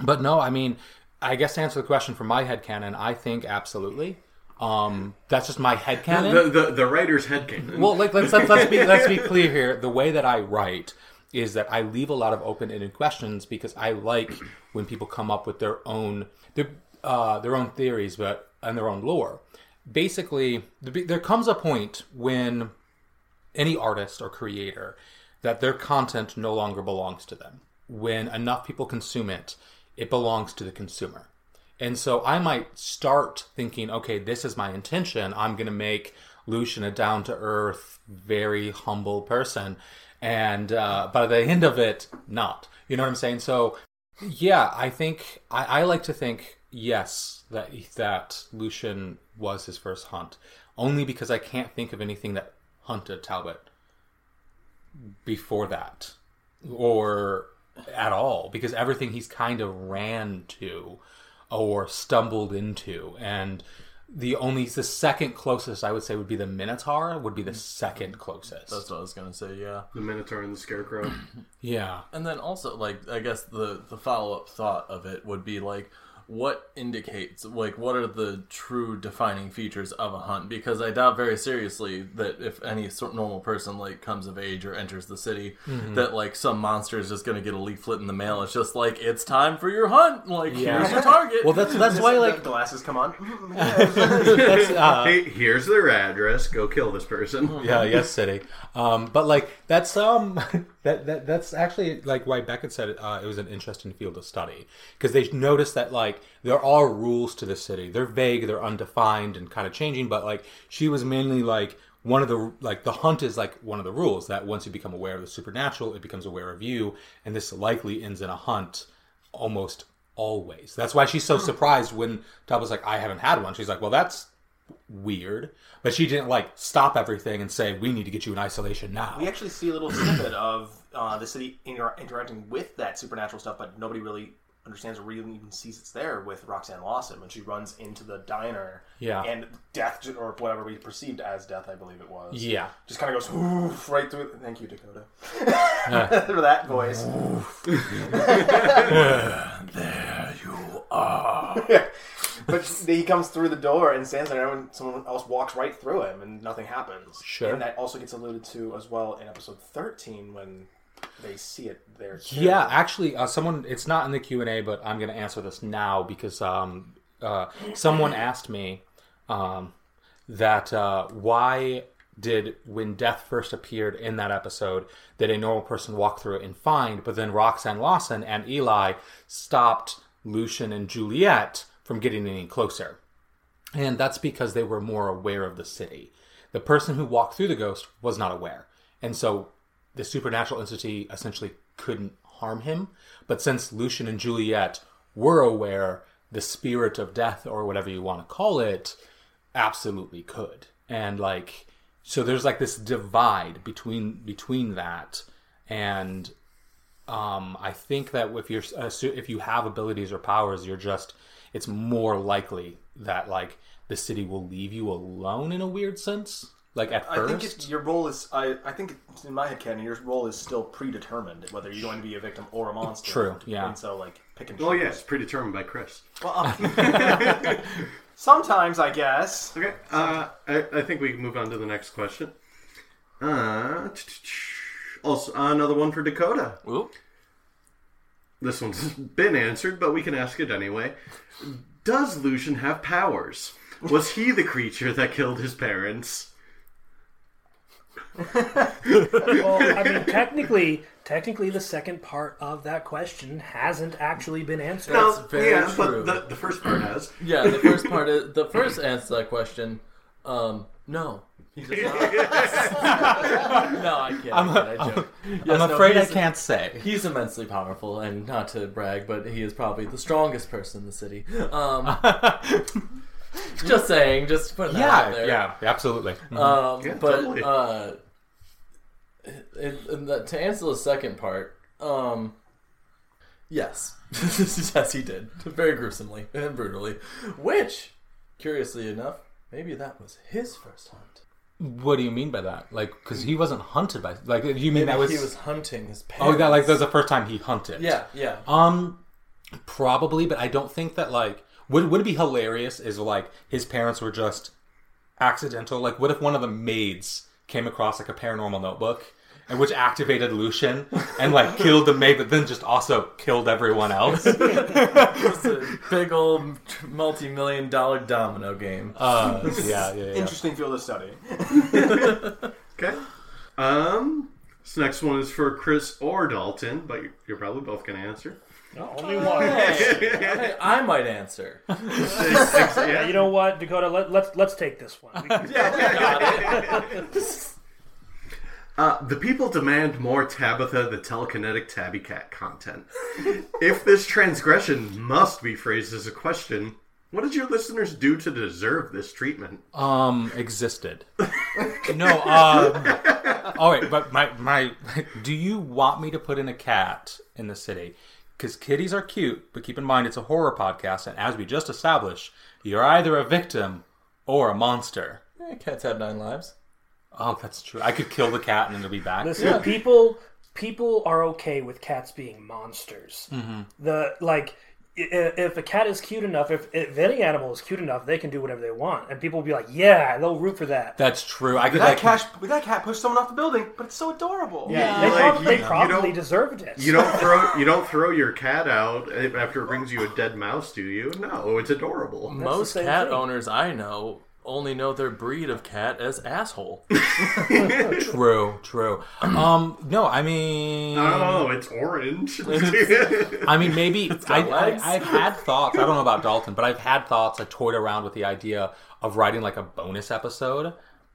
but no, I mean, I guess to answer the question from my head canon, I think absolutely. Um that's just my head canon. the, the the writer's headcanon. well, like let's let's, let's be let's be clear here. The way that I write is that I leave a lot of open-ended questions because I like when people come up with their own their uh, their own theories, but and their own lore. Basically, there comes a point when any artist or creator that their content no longer belongs to them. When enough people consume it, it belongs to the consumer. And so I might start thinking, okay, this is my intention. I'm going to make Lucian a down to earth, very humble person. And uh, by the end of it, not. You know what I'm saying? So, yeah, I think, I, I like to think, yes, that, that Lucian was his first hunt. Only because I can't think of anything that hunted Talbot before that or at all because everything he's kind of ran to or stumbled into and the only the second closest I would say would be the Minotaur would be the second closest. That's what I was gonna say. Yeah. the Minotaur and the Scarecrow. yeah. And then also, like, I guess the the follow up thought of it would be like, what indicates, like, what are the true defining features of a hunt? Because I doubt very seriously that if any sort of normal person like comes of age or enters the city, that like some monster is just going to get a leaflet in the mail. It's just like it's time for your hunt. Like Yeah. here's your target. Well, that's that's why like glasses come on. that's, uh, hey, here's their address. Go kill this person. yeah, yes, city. Um, but like that's um that, that that's actually like why Beckett said uh, it was an interesting field of study because they noticed that like there are rules to the city. They're vague, they're undefined, and kind of changing. But like she was mainly like one of the like the hunt is like one of the rules that once you become aware of the supernatural, it becomes aware of you, and this likely ends in a hunt almost always. That's why she's so surprised when was like, "I haven't had one." She's like, "Well, that's." Weird but she didn't like stop everything and say we need to get you in isolation now We actually see a little snippet of uh, the city inter- interacting with that supernatural stuff, but nobody really understands or really even sees it's there with Roxanne Lawson when she runs into the diner. Yeah. And death, or whatever we perceived as death, I believe it was. yeah Just kind of goes "Oof," right through. it. Thank you, Dakota. for that voice. there you are. But he comes through the door and stands there, and someone else walks right through him, and nothing happens. Sure. And that also gets alluded to as well in episode thirteen when they see it there. Too. yeah actually uh, someone it's not in the q&a but i'm going to answer this now because um, uh, someone asked me um, that uh, why did when death first appeared in that episode did a normal person walk through it and find but then roxanne lawson and eli stopped lucian and juliet from getting any closer And that's because they were more aware of the city. The person who walked through the ghost was not aware. And so the supernatural entity essentially couldn't harm him. But since Lucian and Juliet were aware, the spirit of death, or whatever you want to call it, absolutely could. And like, so there's like this divide between between that and um, I think that if you're uh, if you have abilities or powers, you're just it's more likely that like the city will leave you alone in a weird sense. Like at I first, think it, your role is. I, I think it's- in my head canon, your role is still predetermined whether you're going to be a victim or a monster. True, yeah. And so, like, pick and Oh yes, yeah, predetermined by Chris. Well, um, sometimes I guess. Okay, uh, I, I think we can move on to the next question. Uh, also, another one for Dakota. Oop. This one's been answered, but we can ask it anyway. Does Lucian have powers? Was he the creature that killed his parents? Well, I mean, technically, Technically, the second part of that question hasn't actually been answered. No, very yeah, true. but the, the first part has. Yeah, the first part is the first answer to that question. Um, no. He does not. no, I can't. I, I joke. Yes, I'm no, afraid I can't say. He's immensely powerful, and not to brag, but he is probably the strongest person in the city. Um, just saying, just put that out Yeah, there. yeah, absolutely. Um, Yeah, but totally. uh, in, in the, to answer the second part, um, yes, yes, he did very gruesomely and brutally. Which, curiously enough, maybe that was his first hunt. what do you mean by that? Like, because he wasn't hunted by. Like, you mean Maybe that was? he was hunting his parents? oh, that like that was the first time he hunted. yeah, yeah. Um, probably, but I don't think that like would would it be hilarious? Is like his parents were just accidental. Like, what if one of the maids came across like a paranormal notebook? And which activated Lucian and like killed the maid, but then just also killed everyone else. It's a big old multi-million dollar domino game. Uh, yeah, yeah, yeah. Interesting field of study. Okay. Um, this next one is for Chris or Dalton, but you're, you're probably both going to answer. No, only one. Hey, I might answer. Yeah, you know what, Dakota? Let, let's let's take this one. Yeah, We- Uh, the people demand more Tabitha the telekinetic Tabby Cat content. if this transgression must be phrased as a question, what did your listeners do to deserve this treatment? Um, existed. no, um, all right, but my my, do you want me to put in a cat in the city? Because kitties are cute, but keep in mind it's a horror podcast, and as we just established, you're either a victim or a monster. Eh, cats have nine lives. Oh, that's true. I could kill the cat and it'll be back. Listen, people people are okay with cats being monsters. Mm-hmm. The like, if a cat is cute enough, if, if any animal is cute enough, they can do whatever they want, and people will be like, "Yeah, they'll root for that." That's true. I could That like. cat, that cat pushed someone off the building, but it's so adorable. Yeah, they, Like, prob- you- they probably don't- deserved it. You don't throw you don't throw your cat out after it brings you a dead mouse, do you? No, it's adorable. Most cat thing. owners I know only know their breed of cat as asshole. True, true. Um, no, I mean, Oh, it's orange. I mean, maybe I, I, I've had thoughts. I don't know about Dalton, but I've had thoughts. I toyed around with the idea of writing like a bonus episode,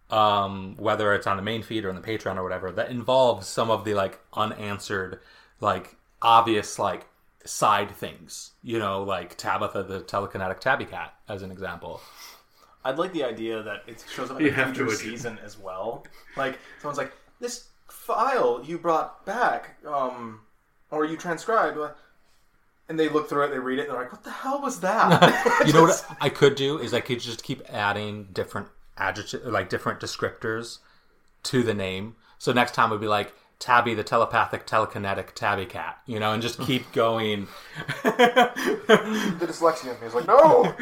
um, whether it's on the main feed or on the Patreon or whatever, that involves some of the like unanswered, like obvious like side things. You know, like Tabitha the telekinetic tabby cat, as an example. I'd like the idea that it shows up in You the future season as well. Like someone's like, "This file you brought back, um, or you transcribed," uh," and they look through it, they read it, and they're like, "What the hell was that?" You know what I could do is I could just keep adding different adjective, like different descriptors to the name. So next time would be like Tabby the telepathic telekinetic tabby cat, you know, and just keep going. the dyslexia in me is like, "No."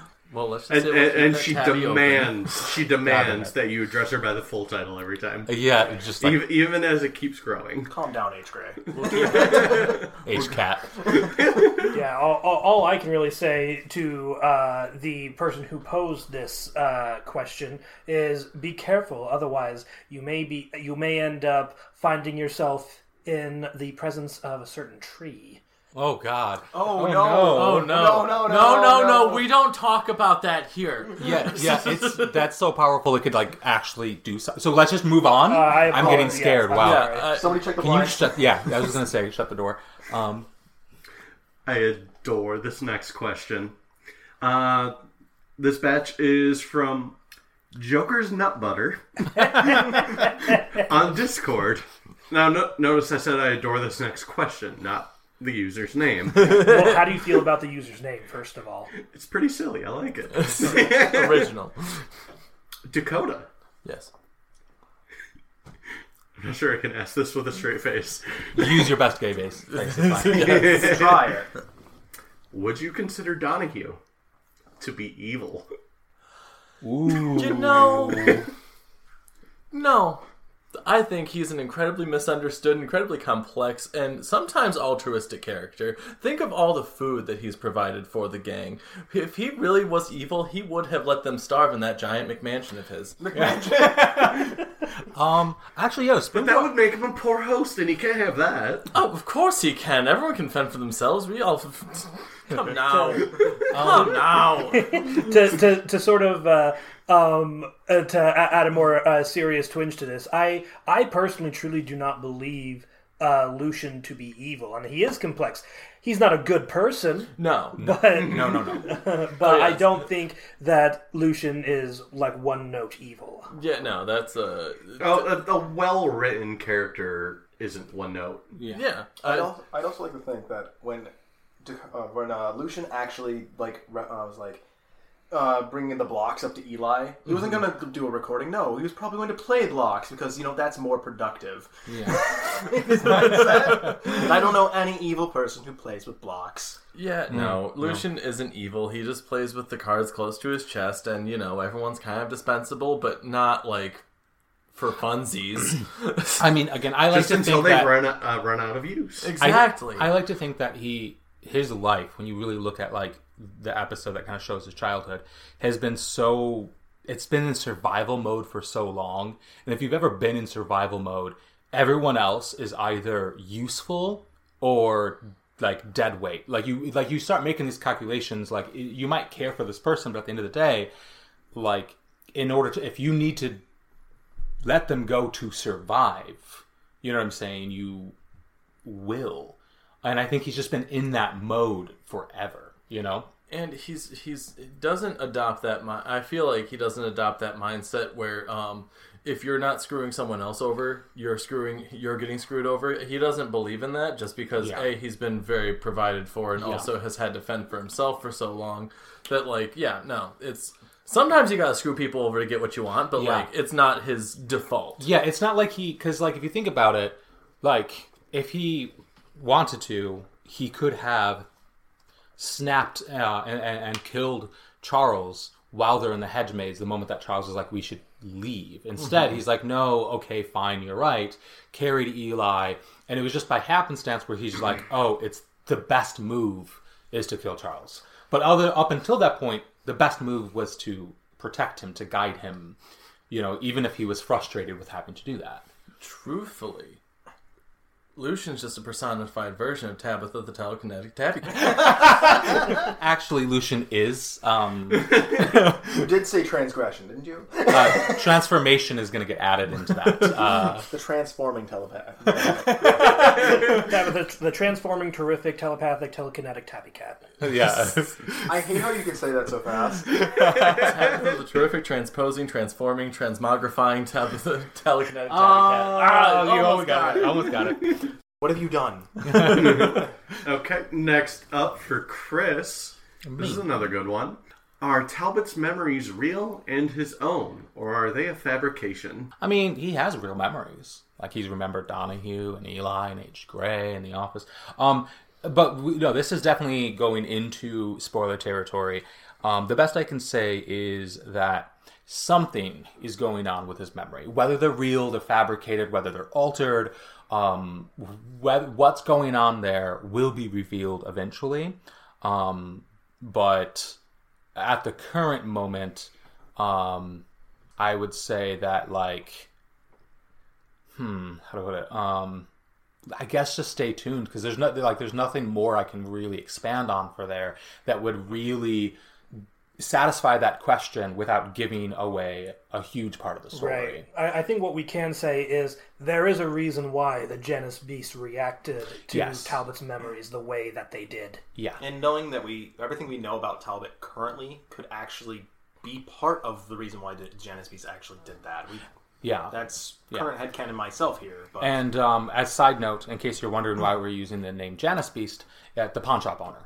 Well, let's just and, say and, and that she tabby open. demands she demands that you address her by the full title every time. Yeah, just like even, even as it keeps growing. Calm down, H. Gray. H cat. Yeah, all, all, all I can really say to uh, the person who posed this uh, question is be careful. Otherwise, you may be you may end up finding yourself in the presence of a certain tree. Oh God. Oh, no! no. Oh no. No, no, no, no, no, no. We don't talk about that here. Yeah, yeah. It's that's so powerful. It could like actually do so. So let's just move on. Uh, I I'm getting scared. I'm Wow. sorry. Uh, Somebody check the Can you shut? Yeah, I was just gonna say shut the door. Um, I adore this next question. Uh, this batch is from Joker's Nut Butter on Discord. Now, no, notice I said I adore this next question, not the user's name. well, how do you feel about the user's name? First of all, It's pretty silly. I like it. Original. Dakota. Yes. I'm not sure I can ask this with a straight face. use your best gay base. Thanks. It's fine. Try it. Would you consider Donahue to be evil? You know, no. I think he's an incredibly misunderstood, incredibly complex, and sometimes altruistic character. Think of all the food that he's provided for the gang. If he really was evil, he would have let them starve in that giant McMansion of his. McMansion. Um, actually, yeah, But that would make him a poor host, and he can't have that. Oh, of course he can. Everyone can fend for themselves. We all. Come now. Come now. to, to, to sort of uh, um, uh, to add a more uh, serious twinge to this, I I personally truly do not believe uh, Lucian to be evil. I mean, he is complex. He's not a good person, No. but no, no, no. but I don't think that Lucian is like one note evil. Yeah, no, that's uh, Oh, a, a well-written character isn't one note. yeah. I'd, I, also, I'd also like to think that when uh, when uh, Lucian actually like re- uh, was like uh, bringing the blocks up to Eli, he wasn't going to do a recording. No, he was probably going to play blocks because you know that's more productive. and I don't know any evil person who plays with blocks. yeah, no. Lucian isn't evil. He just plays with the cards close to his chest, and you know everyone's kind of dispensable, but not like for funsies. I mean, again, I like Just to until think they that run uh, run out of use. I- exactly. I, like to think that he his life, when you really look at like the episode that kind of shows his childhood, has been so it's been in survival mode for so long. And if you've ever been in survival mode, everyone else is either useful or like dead weight. Like you like you start making these calculations like you might care for this person, but at the end of the day, like in order to if you need to let them go to survive, you know what I'm saying? You will. And I think he's just been in that mode forever, you know? and he's he's doesn't adopt that mi- I feel like he doesn't adopt that mindset where um if you're not screwing someone else over, you're screwing you're getting screwed over. He doesn't believe in that just because Yeah. A he's been very provided for and Yeah. also has had to fend for himself for so long that like yeah, no, it's sometimes you got to screw people over to get what you want, but Yeah. like it's not his default. Yeah, it's not like he, because, like, if you think about it, like, if he wanted to, he could have snapped uh, and, and, and killed Charles while they're in the hedge maze the moment that Charles is like, we should leave. Instead, he's like, no, okay, fine, you're right. Carried Eli. And it was just by happenstance where he's like, oh, it's the best move is to kill Charles. But other up until that point, the best move was to protect him, to guide him, you know, even if he was frustrated with having to do that. Truthfully, Lucian's just a personified version of Tabitha the telekinetic tabby. Cat. Actually, Lucian is. Um, You did say transgression, didn't you? uh, transformation is going to get added into that. Uh, the transforming telepath. That the, the transforming, terrific, telepathic, telekinetic tabby cat. yeah. I hate how you can say that so fast. Tabitha the terrific, transposing, transforming, transmogrifying Tabitha telekinetic tabby cat. Ah, you almost almost got it. Almost got it. What have you done? Okay, next up for Chris. This is another good one. Are Talbot's memories real and his own, or are they a fabrication? I mean, he has real memories. Like he's remembered Donahue and Eli and H. Gray and The Office. Um, but we, no, this is definitely going into spoiler territory. Um, the best I can say is that something is going on with his memory. Whether they're real, they're fabricated, whether they're altered, um, wh- what's going on there will be revealed eventually. Um, but at the current moment, um, I would say that like, hmm, how do I put it? Um, I guess just stay tuned because there's no like there's nothing more I can really expand on for there that would really satisfy that question without giving away a huge part of the story. Right. I, I think what we can say is there is a reason why the Janus Beast reacted to Yes. Talbot's memories the way that they did. Yeah. And knowing that we everything we know about Talbot currently could actually be part of the reason why the Janus Beast actually did that. We, Yeah. that's Yeah. current headcanon myself here. But And um, as side note, in case you're wondering why we're using the name Janus Beast, yeah, the pawn shop owner.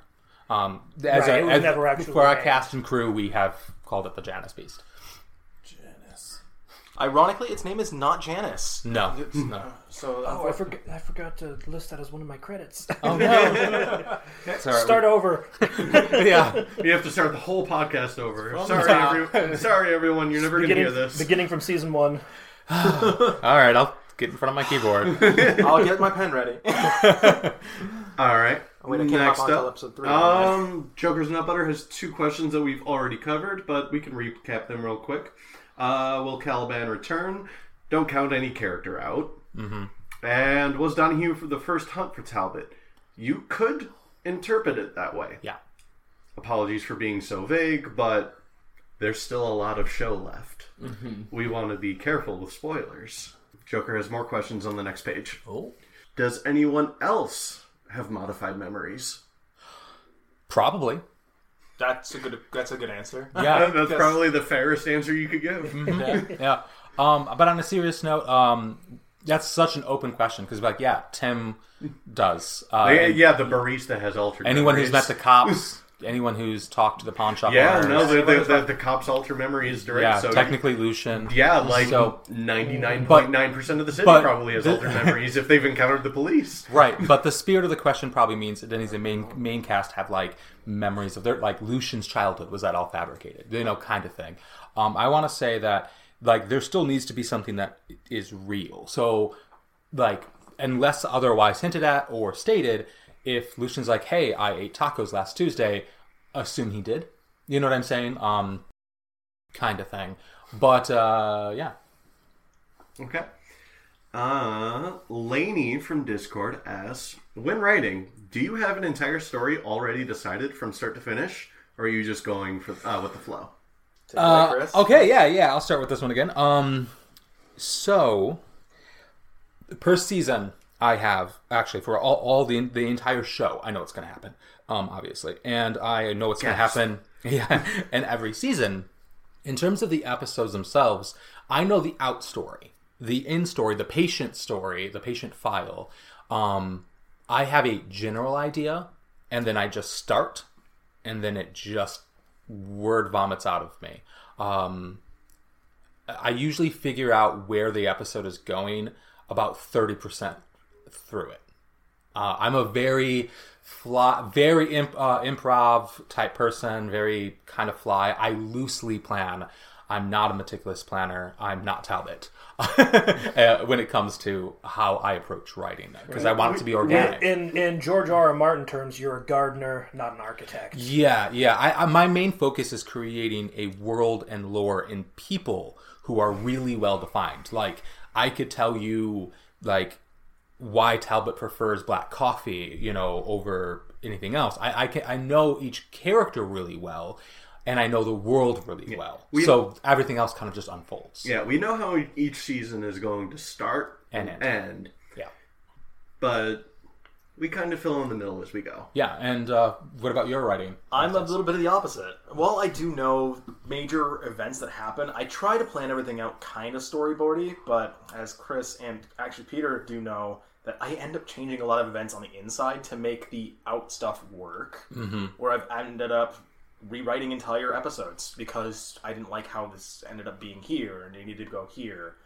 Um, as Right, a, it was as- never actually for our named. cast and crew, we have called it the Janus Beast. Janice. ironically, its name is not Janus. No, no. So Oh, I forgot. I forgot to list that as one of my credits. Oh no! It's all right. Start over. yeah. You have to start the whole podcast over. Sorry, every, sorry, everyone. You're never going to hear this. beginning from season one. All right, I'll get in front of my keyboard. I'll get my pen ready. All right. Wait, I can't Next hop on up, till episode three. Um, Joker's Nut Butter has two questions that we've already covered, but we can recap them real quick. Uh, will Caliban return? don't count any character out. Mm-hmm. And was Donahue for the first hunt for Talbot? You could interpret it that way. Yeah. Apologies for being so vague, but there's still a lot of show left. We want to be careful with spoilers. Joker has more questions on the next page. Oh. Does anyone else have modified memories? Probably. That's a good. That's a good answer. Yeah. That's probably the fairest answer you could give. yeah. Um, but on a serious note, um, that's such an open question because, like, yeah, Tim does. Uh, yeah, yeah, the barista has altered. anyone memories. who's met the cops, anyone who's talked to the pawn shop. Yeah, owners, no, the, the, the, the cops alter memories direct. yeah, so technically Lucian. yeah, like ninety nine point nine percent of the city probably has the- altered memories if they've encountered the police. Right, but the spirit of the question probably means that any of the main main cast have like memories of their like Lucian's childhood. Was that all fabricated? You know, kind of thing. Um, I want to say that like there still needs to be something that is real. So like unless otherwise hinted at or stated, if Lucian's like, "Hey, I ate tacos last Tuesday," assume he did. You know what I'm saying? Um, kind of thing. But uh, yeah, Okay. Uh, Laney from Discord asks, when writing, do you have an entire story already decided from start to finish, or are you just going for uh, with the flow? Take it away, Chris. Okay, yeah, yeah. I'll start with this one again. Um, so per season, I have actually for all, all the the entire show. I know what's going to happen. Um, obviously, and I know what's going to happen. Yeah, and every season, in terms of the episodes themselves, I know the out story, the in story, the patient story, the patient file. Um, I have a general idea, and then I just start, and then it just word vomits out of me. Um, I usually figure out where the episode is going about 30% through it. Uh, I'm a very fly, very imp, uh, improv type person, very kind of fly. I loosely plan. I'm not a meticulous planner. I'm not Talbot uh, when it comes to how I approach writing because I want it to be organic. In in George R. R. Martin terms, you're a gardener, not an architect. Yeah, yeah. I, I, my main focus is creating a world and lore in people who are really well defined. Like I could tell you, like why Talbot prefers black coffee, you know, over anything else. I, I can I know each character really well, and I know the world really well. We- so everything else kind of just unfolds. Yeah, we know how each season is going to start And and end. end, yeah, but we kind of fill in the middle as we go. yeah. And uh, what about your writing? I'm a little bit of the opposite. While I do know major events that happen, I try to plan everything out kind of storyboardy, but as Chris and actually Peter do know, that I end up changing a lot of events on the inside to make the out stuff work. Mm-hmm. Where I've ended up rewriting entire episodes because I didn't like how this ended up being here and they needed to go here.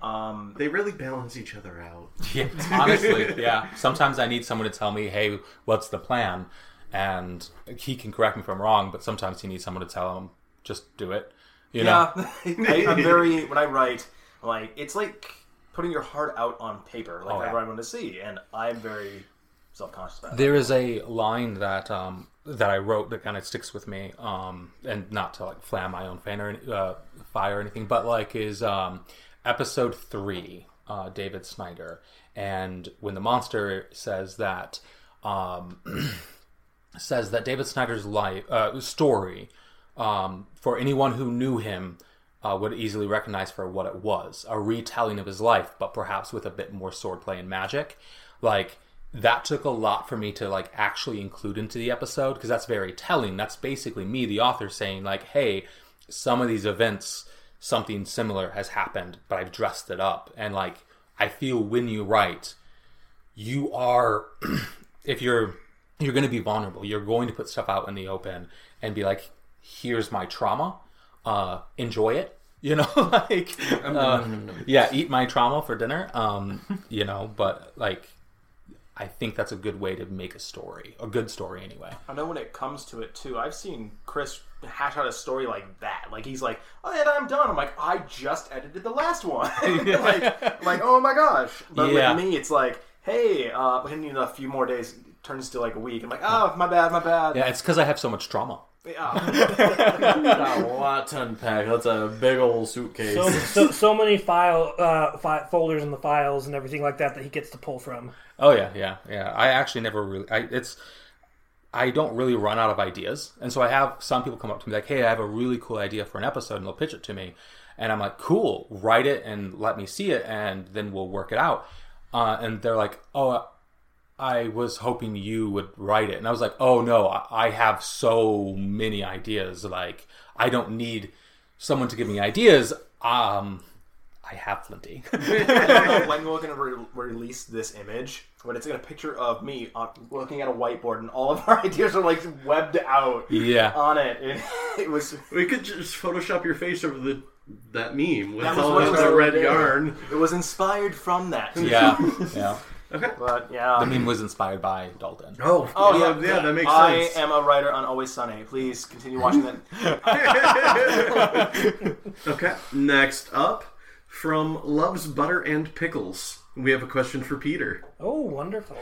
Um, They really balance each other out. Yeah, honestly, yeah. Sometimes I need someone to tell me, "Hey, what's the plan?" And he can correct me if I'm wrong, but sometimes he needs someone to tell him, "Just do it." You know? Yeah, I, I'm very when I write, like it's like putting your heart out on paper, like Oh, I yeah. want to see, and I'm very self conscious about. it. There is a line that um, that I wrote that kind of sticks with me, um, and not to like flam my own fan or uh, fire or anything, but like is um, episode three, uh, David Snyder, and when the monster says that um, says that David Snyder's life uh, story um, for anyone who knew him. Uh, would easily recognize for what it was a retelling of his life, but perhaps with a bit more swordplay and magic. Like that took a lot for me to like actually include into the episode because that's very telling. That's basically me, the author, saying like, "Hey, some of these events, something similar has happened, but I've dressed it up." And like, I feel when you write, you are, if you're you're going to be vulnerable. You're going to put stuff out in the open and be like, "Here's my trauma. Uh, enjoy it." You know, like, uh, yeah, eat my trauma for dinner. Um, you know, but like, I think that's a good way to make a story, a good story anyway. I know when it comes to it too. I've seen Chris hash out a story like that. Like he's like, "Oh, and I'm done." I'm like, "I just edited the last one." like, like, oh my gosh. But Yeah. with me, it's like, "Hey, uh, we need a few more days." Turns to like a week. I'm like, "Oh, my bad, my bad." Yeah, it's because I have so much trauma. Yeah. Got a lot to unpack. That's a big old suitcase. So, so, so many file uh, fi- folders in the files and everything like that that he gets to pull from. Oh yeah, yeah, yeah. I actually never really. I, it's I don't really run out of ideas, and so I have some people come up to me like, "Hey, I have a really cool idea for an episode," and they'll pitch it to me, and I'm like, "Cool, write it and let me see it, and then we'll work it out." Uh, and they're like, "Oh." I was hoping you would write it, and I was like, "Oh no, I I have so many ideas. Like, I don't need someone to give me ideas. Um, I have plenty." I don't know when we're going to re- release this image, but it's got a picture of me looking at a whiteboard, and all of our ideas are like webbed out yeah, on it. And it was We could just Photoshop your face over the that meme with That all what of the red there. yarn. it was inspired from that. yeah, yeah. Okay. But yeah. The meme was inspired by Dalton. Oh, Oh yeah, yeah, yeah, that makes sense. I sense. am a writer on Always Sunny. Please continue watching that. Okay, next up from Loves Butter and Pickles. We have a question for Peter. Oh, wonderful.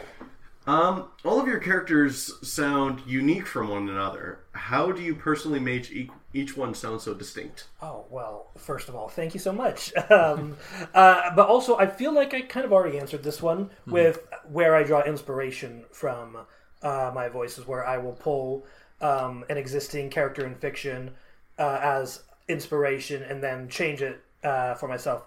Um, all of your characters sound unique from one another. How do you personally make each, each one sound so distinct? Oh, well, first of all, thank you so much. Um, uh, but also, I feel like I kind of already answered this one with where I draw inspiration from uh, my voices, where I will pull um, an existing character in fiction uh, as inspiration and then change it uh, for myself.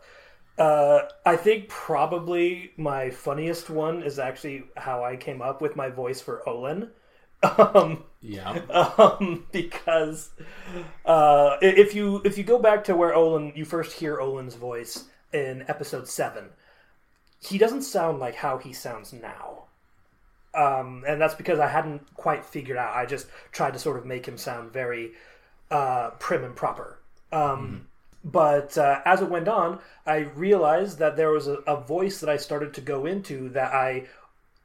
Uh, I think probably my funniest one is actually how I came up with my voice for Olin. Um, Yeah. um, because uh, if you if you go back to where Olin you first hear Olin's voice in episode seven, he doesn't sound like how he sounds now. Um, and that's because I hadn't quite figured out. I just tried to sort of make him sound very uh, prim and proper. Um, But uh, as it went on, I realized that there was a, a voice that I started to go into that I,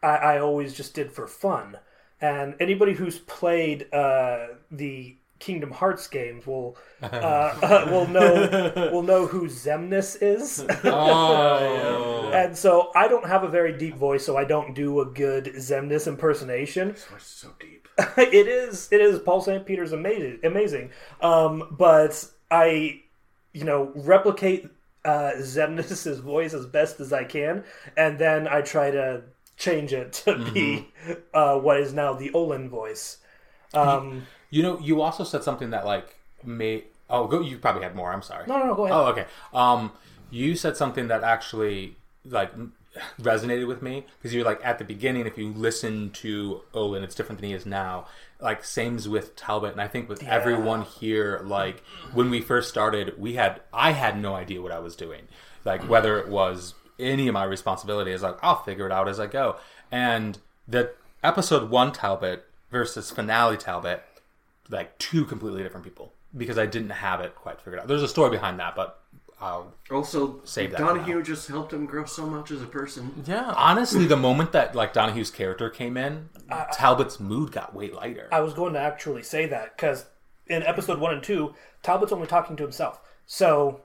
I, I always just did for fun. And anybody who's played uh, the Kingdom Hearts games will uh, will know will know who Xemnas is. Oh. and so I don't have a very deep voice, so I don't do a good Xemnas impersonation This voice is so deep. it is it is Paul St. Peter's amazing amazing. Um, but I you know replicate uh Xemnas's voice as best as I can, and then I try to change it to be uh, what is now the Olin voice. Um, You know, you also said something that like made. Oh, go. You probably had more. I'm sorry. no, no, no, go ahead. Oh, okay. Um, you said something that actually like resonated with me because you're like at the beginning. If you listen to Olin, it's different than he is now. Like same's with Talbot, and I think with everyone here. Like when we first started, we had I had no idea what I was doing. Like whether it was any of my responsibility is like I'll figure it out as I go. And the episode one Talbot versus finale Talbot, like two completely different people because I didn't have it quite figured out. There's a story behind that, but I'll Also, Save that Donahue just helped him grow so much as a person. Yeah. honestly, the moment that like Donahue's character came in, Talbot's mood got way lighter. I was going to actually say that because in episode one and two, Talbot's only talking to himself. So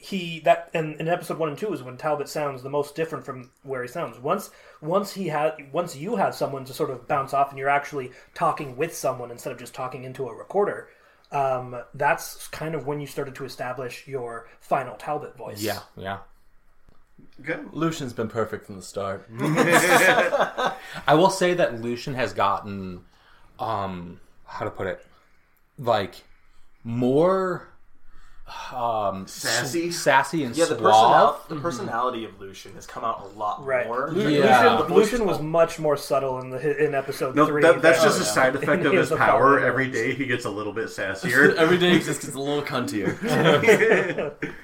he that and in episode one and two is when Talbot sounds the most different from where he sounds. Once once he had once you have someone to sort of bounce off and you're actually talking with someone instead of just talking into a recorder. Um, that's kind of when you started to establish your final Talbot voice. yeah, yeah. Okay. Lucian's been perfect from the start. I will say that Lucian has gotten, um, how to put it, like more um Sassy? sassy and Yeah, the, personal, the personality of Lucian has come out a lot Right. more. Lu- Yeah. Lucian, Lucian was much more subtle in the in episode No, three. that, that's than- just a side effect of his the power. following Every he gets a little bit sassier. Every day he just gets a little cuntier.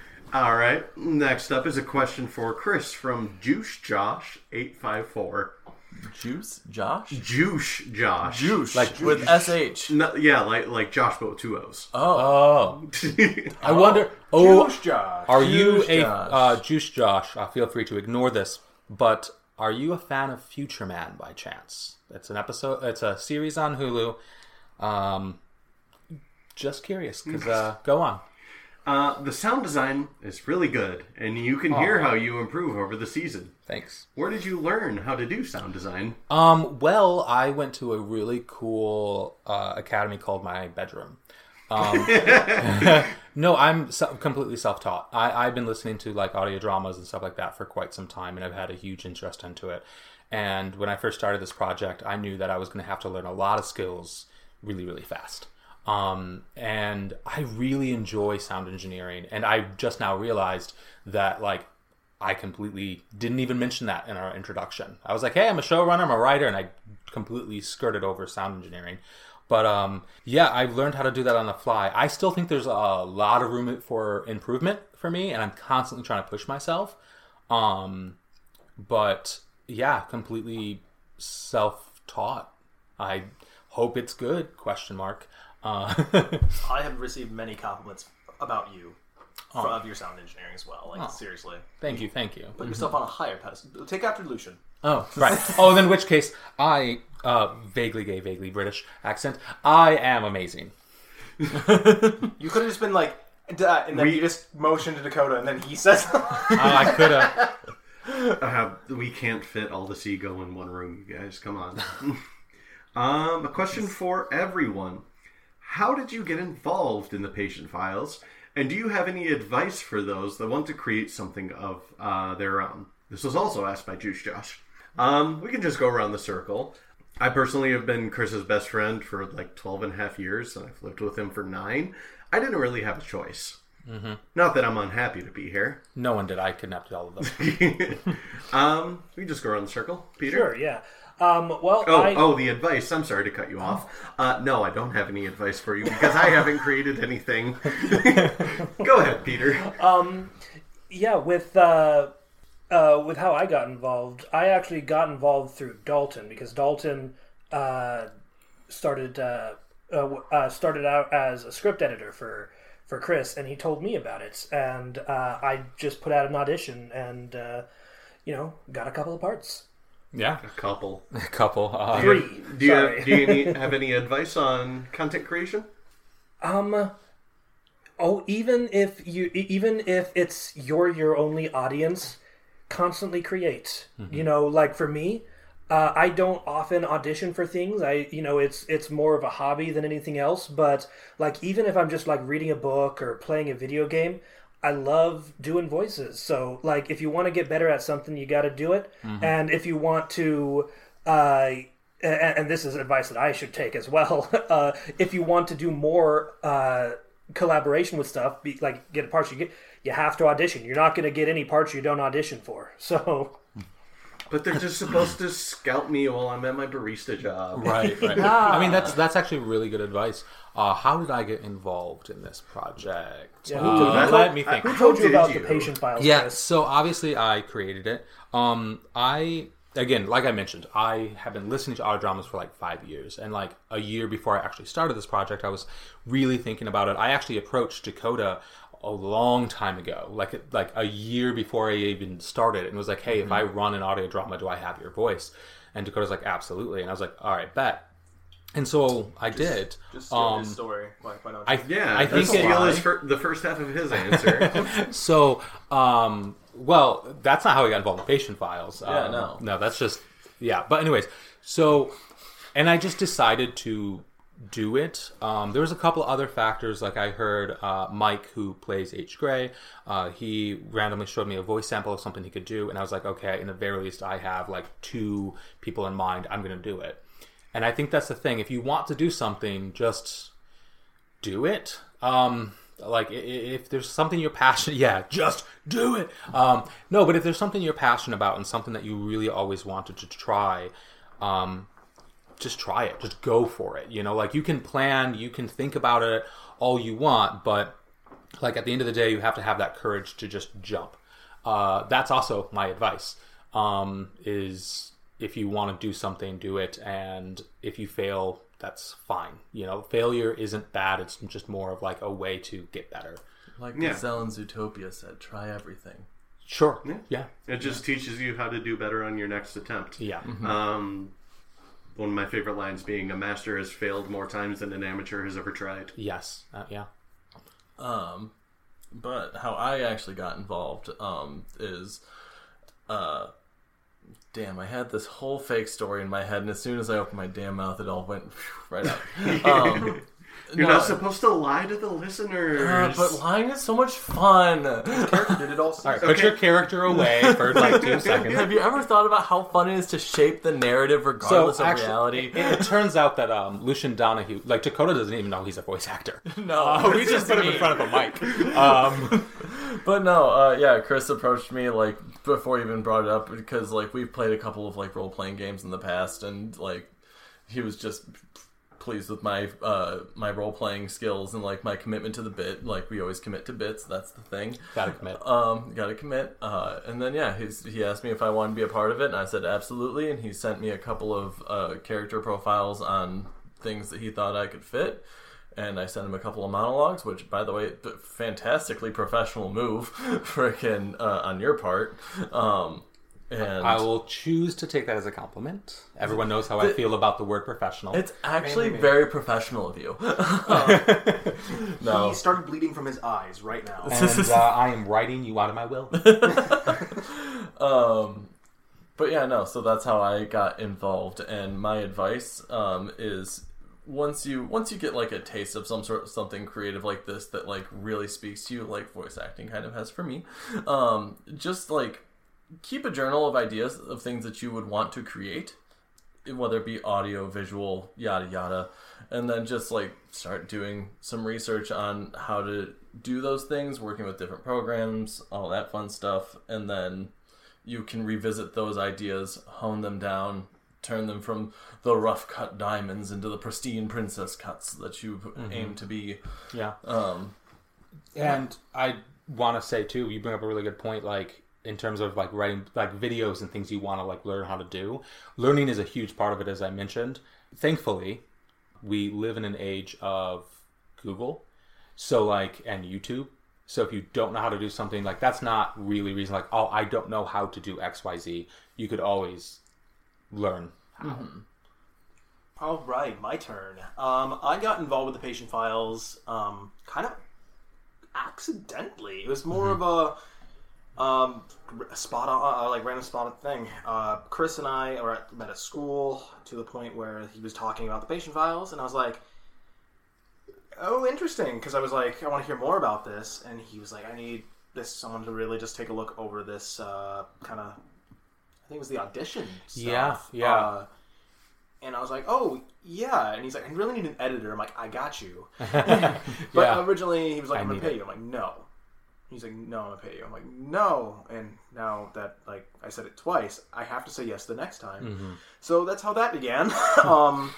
All right. Next up is a question for Chris from Juice Josh eight five four. Juice? Josh? Juice Josh. Juice. Like with SH. No, yeah, like like Josh, but with two O's. Oh, I wonder. Oh, Juice Josh. Are you Juice a Josh. uh, Juice Josh? Uh, feel free to ignore this, but are you a fan of Future Man by chance? It's an episode. It's a series on Hulu. Um, just curious, because uh, go on. Uh, the sound design is really good, and you can hear how you improve over the season. Thanks. Where did you learn how to do sound design? Um, well, I went to a really cool uh, academy called My Bedroom. Um, no, I'm se- completely self-taught. I, I've been listening to like audio dramas and stuff like that for quite some time, and I've had a huge interest into it. And when I first started this project, I knew that I was going to have to learn a lot of skills really, really fast. Um, and I really enjoy sound engineering, and I just now realized that like I completely didn't even mention that in our introduction. I was like, "Hey, I'm a showrunner, I'm a writer," and I completely skirted over sound engineering. But um, yeah, I've learned how to do that on the fly. I still think there's a lot of room for improvement for me, and I'm constantly trying to push myself. Um, but yeah, completely self-taught. I hope it's good? Question mark. Uh, I have received many compliments about you for, of your sound engineering as well. Like seriously, thank you, thank you. put yourself on a higher pedestal. Take after Lucian. Oh, right. Oh, then in which case, I, uh, vaguely gay, vaguely British accent, I am amazing. You could have just been like, "Duh," and then We- you just motioned to Dakota, and then he says, Uh, I could have. Uh, we can't fit all this ego in one room, you guys. Come on. um, a question for everyone: How did you get involved in the patient files, and do you have any advice for those that want to create something of uh, their own? This was also asked by Juice Josh. Um, we can just go around the circle. I personally have been Chris's best friend for like 12 and a half years, and I've lived with him for nine. I didn't really have a choice. Not that I'm unhappy to be here. No one did. I kidnapped all of them. um, we can just go around the circle. Peter? Sure, yeah. Um, well, Oh, I, oh, the advice. I'm sorry to cut you off. Uh, no, I don't have any advice for you because I haven't created anything. Go ahead, Peter. yeah, with uh, uh, with how I got involved, I actually got involved through Dalton because Dalton uh, started uh, uh, uh, started out as a script editor for for Chris, and he told me about it, and uh, I just put out an audition, and uh, you know, got a couple of parts. Yeah, A couple. a couple. Uh, Three. Do you, sorry. have, do you any, have any advice on content creation? Um. Oh, even if you, even if it's you're your only audience, constantly create. You know, like for me, uh, I don't often audition for things. I, you know, it's it's more of a hobby than anything else. But like, even if I'm just like reading a book or playing a video game, I love doing voices. So like, if you want to get better at something, you got to do it. And if you want to, uh, and, and this is advice that I should take as well. Uh, if you want to do more uh, collaboration with stuff, be, like get parts you get, you have to audition. You're not going to get any parts you don't audition for. So But they're just supposed to scout me while I'm at my barista job. right, right. I mean, that's that's actually really good advice. Uh, how did I get involved in this project? Yeah, Uh, who told- let me think. who told you about you? the patient files? Yeah, Chris? so obviously I created it. Um, I again, like I mentioned, I have been listening to audio dramas for like five years, and like a year before I actually started this project, I was really thinking about it. I actually approached Dakota a long time ago, like like a year before I even started, and was like, "Hey, if I run an audio drama, do I have your voice?" And Dakota's like, "Absolutely," and I was like, "All right, bet." And so I did. Just steal Um, his story. Why, why don't I? Yeah, I think it, steal his fir- the first half of his answer. So, um, well, that's not how we got involved in patient files. Yeah, Um, no. no, that's just yeah. But anyways, so and I just decided to do it. Um, there was a couple other factors, like I heard uh, Mike, who plays H. Gray, uh, he randomly showed me a voice sample of something he could do, and I was like, okay, in the very least, I have like two people in mind. I'm going to do it. And I think that's the thing. If you want to do something, just do it. Um, like if there's something you're passionate, yeah, just do it. Um, no, but if there's something you're passionate about and something that you really always wanted to try, um, just try it. Just go for it. You know, like you can plan, you can think about it all you want, but like at the end of the day, you have to have that courage to just jump. Uh, that's also my advice. Um, is if you want to do something, do it, and if you fail, that's fine. You know, failure isn't bad. It's just more of like a way to get better. Like Yeah. Gazelle in Zootopia said, try everything. Sure. Yeah. it just teaches you how to do better on your next attempt. Yeah. Um, one of my favorite lines being, "A master has failed more times than an amateur has ever tried." Yes. Uh, yeah. Um, but how I actually got involved um, is, uh, damn, I had this whole fake story in my head, and as soon as I opened my damn mouth, it all went right out. Um, You're no, not supposed to lie to the listeners. uh, but lying is so much fun. Did it all. All right, put your character away for like two seconds. Have you ever thought about how fun it is to shape the narrative regardless of reality? It, it turns out that um, Lucian Donahue, like Dakota, doesn't even know he's a voice actor. no, Uh, we just put him in front of a mic. Um, But no, uh, yeah, Chris approached me like before he even brought it up because like we've played a couple of like role playing games in the past, and like he was just pleased with my uh my role playing skills and like my commitment to the bit. Like we always commit to bits. That's the thing. gotta commit. Um, gotta commit. Uh, and then yeah, he's, he asked me if I wanted to be a part of it, and I said absolutely. And he sent me a couple of uh, character profiles on things that he thought I could fit. And I sent him a couple of monologues, which, by the way, fantastically professional move, freaking uh, on your part. Um, and I will choose to take that as a compliment. Everyone knows how I feel about the word professional. it's actually Maybe. very professional of you. no, He started bleeding from his eyes right now. and uh, I am writing you out of my will. Um, but yeah, no. So that's how I got involved, and my advice um, is once you once you get like a taste of some sort of something creative like this that like really speaks to you, like voice acting kind of has for me, um, just like keep a journal of ideas of things that you would want to create whether it be audio, visual, yada yada, and then just like start doing some research on how to do those things, working with different programs, all that fun stuff, and then you can revisit those ideas, hone them down, turn them from the rough cut diamonds into the pristine princess cuts that you aim to be. yeah. Um, And I want to say too, you bring up a really good point. Like in terms of like writing like videos and things you want to like learn how to do. Learning is a huge part of it, as I mentioned. Thankfully, we live in an age of Google, so like and YouTube. So if you don't know how to do something like that's not really reason like oh I don't know how to do X Y Z. You could always learn how. All right, my turn. Um, I got involved with the patient files um, kind of accidentally. It was more of a um, spot on, uh, like random spot on thing. Uh, Chris and I were at, met at school to the point where he was talking about the patient files, and I was like, "Oh, interesting," because I was like, "I want to hear more about this," and he was like, "I need this someone to really just take a look over this uh, kind of." I think it was the audition. Stuff. Yeah, yeah. And I was like, "Oh, yeah." And he's like, "I really need an editor." I'm like, "I got you." But Yeah. originally, he was like, "I'm gonna pay it. you." I'm like, "No." He's like, "No, I'm gonna pay you." I'm like, "No." And now that like I said it twice, I have to say yes the next time. Mm-hmm. So that's how that began. um,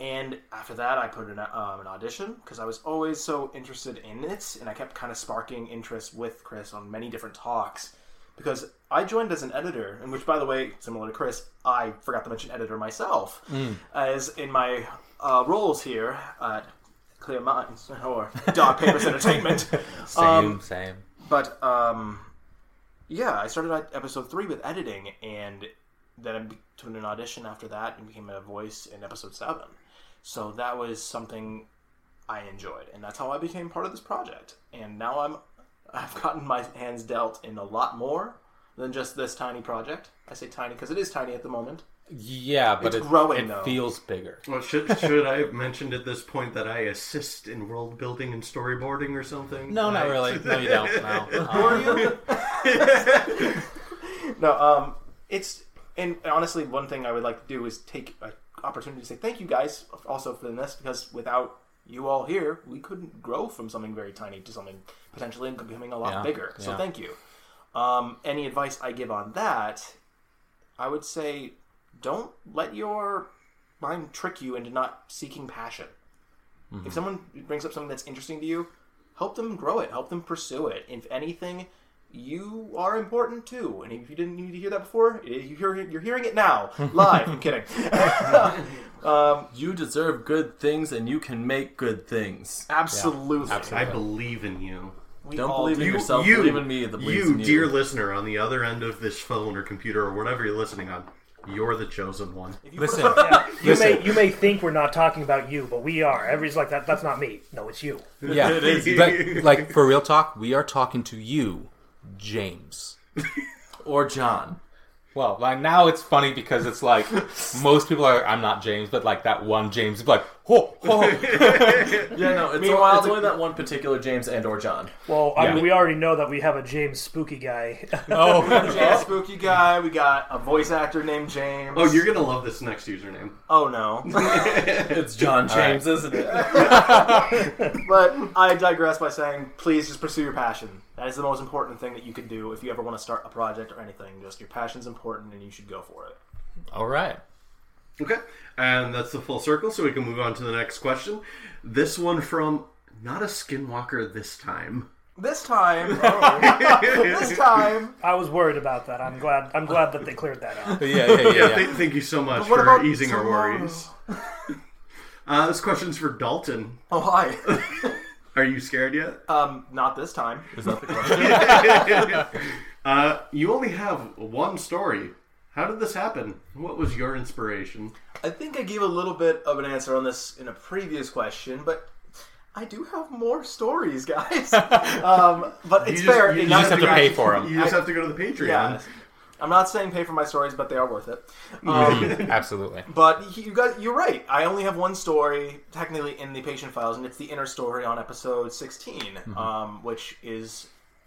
and after that, I put in a, um, an audition because I was always so interested in it, and I kept kind of sparking interest with Chris on many different talks. Because I joined as an editor, and which, by the way, similar to Chris, I forgot to mention editor myself, as in my uh, roles here at Clear Minds or Dog Papers Entertainment. Same, Um, same. but um, yeah, I started at episode three with editing, and then I be- took an audition after that and became a voice in episode seven. So that was something I enjoyed, and that's how I became part of this project. And now I'm I've gotten my hands dealt in a lot more than just this tiny project. I say tiny because it is tiny at the moment. Yeah, but It's it, growing, it though. feels bigger. Well, should should I have mentioned at this point that I assist in world building and storyboarding or something? No, not really. No, you don't. No. Who are you? no, um, it's and honestly, one thing I would like to do is take an opportunity to say thank you guys also for this because without you all here, we couldn't grow from something very tiny to something potentially becoming a lot Yeah, bigger. So yeah. thank you. Um, any advice I give on that, I would say don't let your mind trick you into not seeking passion. Mm-hmm. If someone brings up something that's interesting to you, help them grow it, help them pursue it. If anything, you are important too. And if you didn't need to hear that before, you hear, you're hearing it now, live. I'm kidding. um, you deserve good things, and you can make good things. absolutely. I believe in you. We Don't all believe in do. yourself. You, believe in me that believes you, in you. dear listener, on the other end of this phone or computer or whatever you're listening on. You're the chosen one. Listen, You may you may think we're not talking about you, but we are. Everybody's like that. That's not me. No, it's you. yeah, but, like for real talk, we are talking to you, James. Or John. Well, like now it's funny because it's like most people are. I'm not James, but like that one James is like, Yeah, no, it's, Meanwhile, only, it's the- only that one particular James and or John. Well, I Yeah. mean, we already know that we have a James spooky guy. oh, James Spooky guy. We got a voice actor named James. Oh, you're gonna love this next username. Oh no. It's John James, isn't it? but I digress by saying, please just pursue your passion. That is the most important thing that you can do if you ever want to start a project or anything. Just your passion's important, and you should go for it. all right. Okay, and that's the full circle, so we can move on to the next question. This one from not a skinwalker this time. This time, this time. I was worried about that. I'm glad. I'm glad that they cleared that up. Yeah, yeah, yeah. Yeah, yeah. th- thank you so much what for about easing our worries. Uh, this question's for Dalton. Oh hi. Are you scared yet? um, not this time. Is that the question? Uh, you only have one story. How did this happen? What was your inspiration? I think I gave a little bit of an answer on this in a previous question, but I do have more stories, guys. um, but it's You just- fair. you It just have to every- for them. You just have to go to the Patreon. Yeah. I'm not saying pay for my stories, but they are worth it. Um, Absolutely. But you got you're right. I only have one story technically in the patient files, and it's the inner story on episode 16, Mm-hmm. um, which is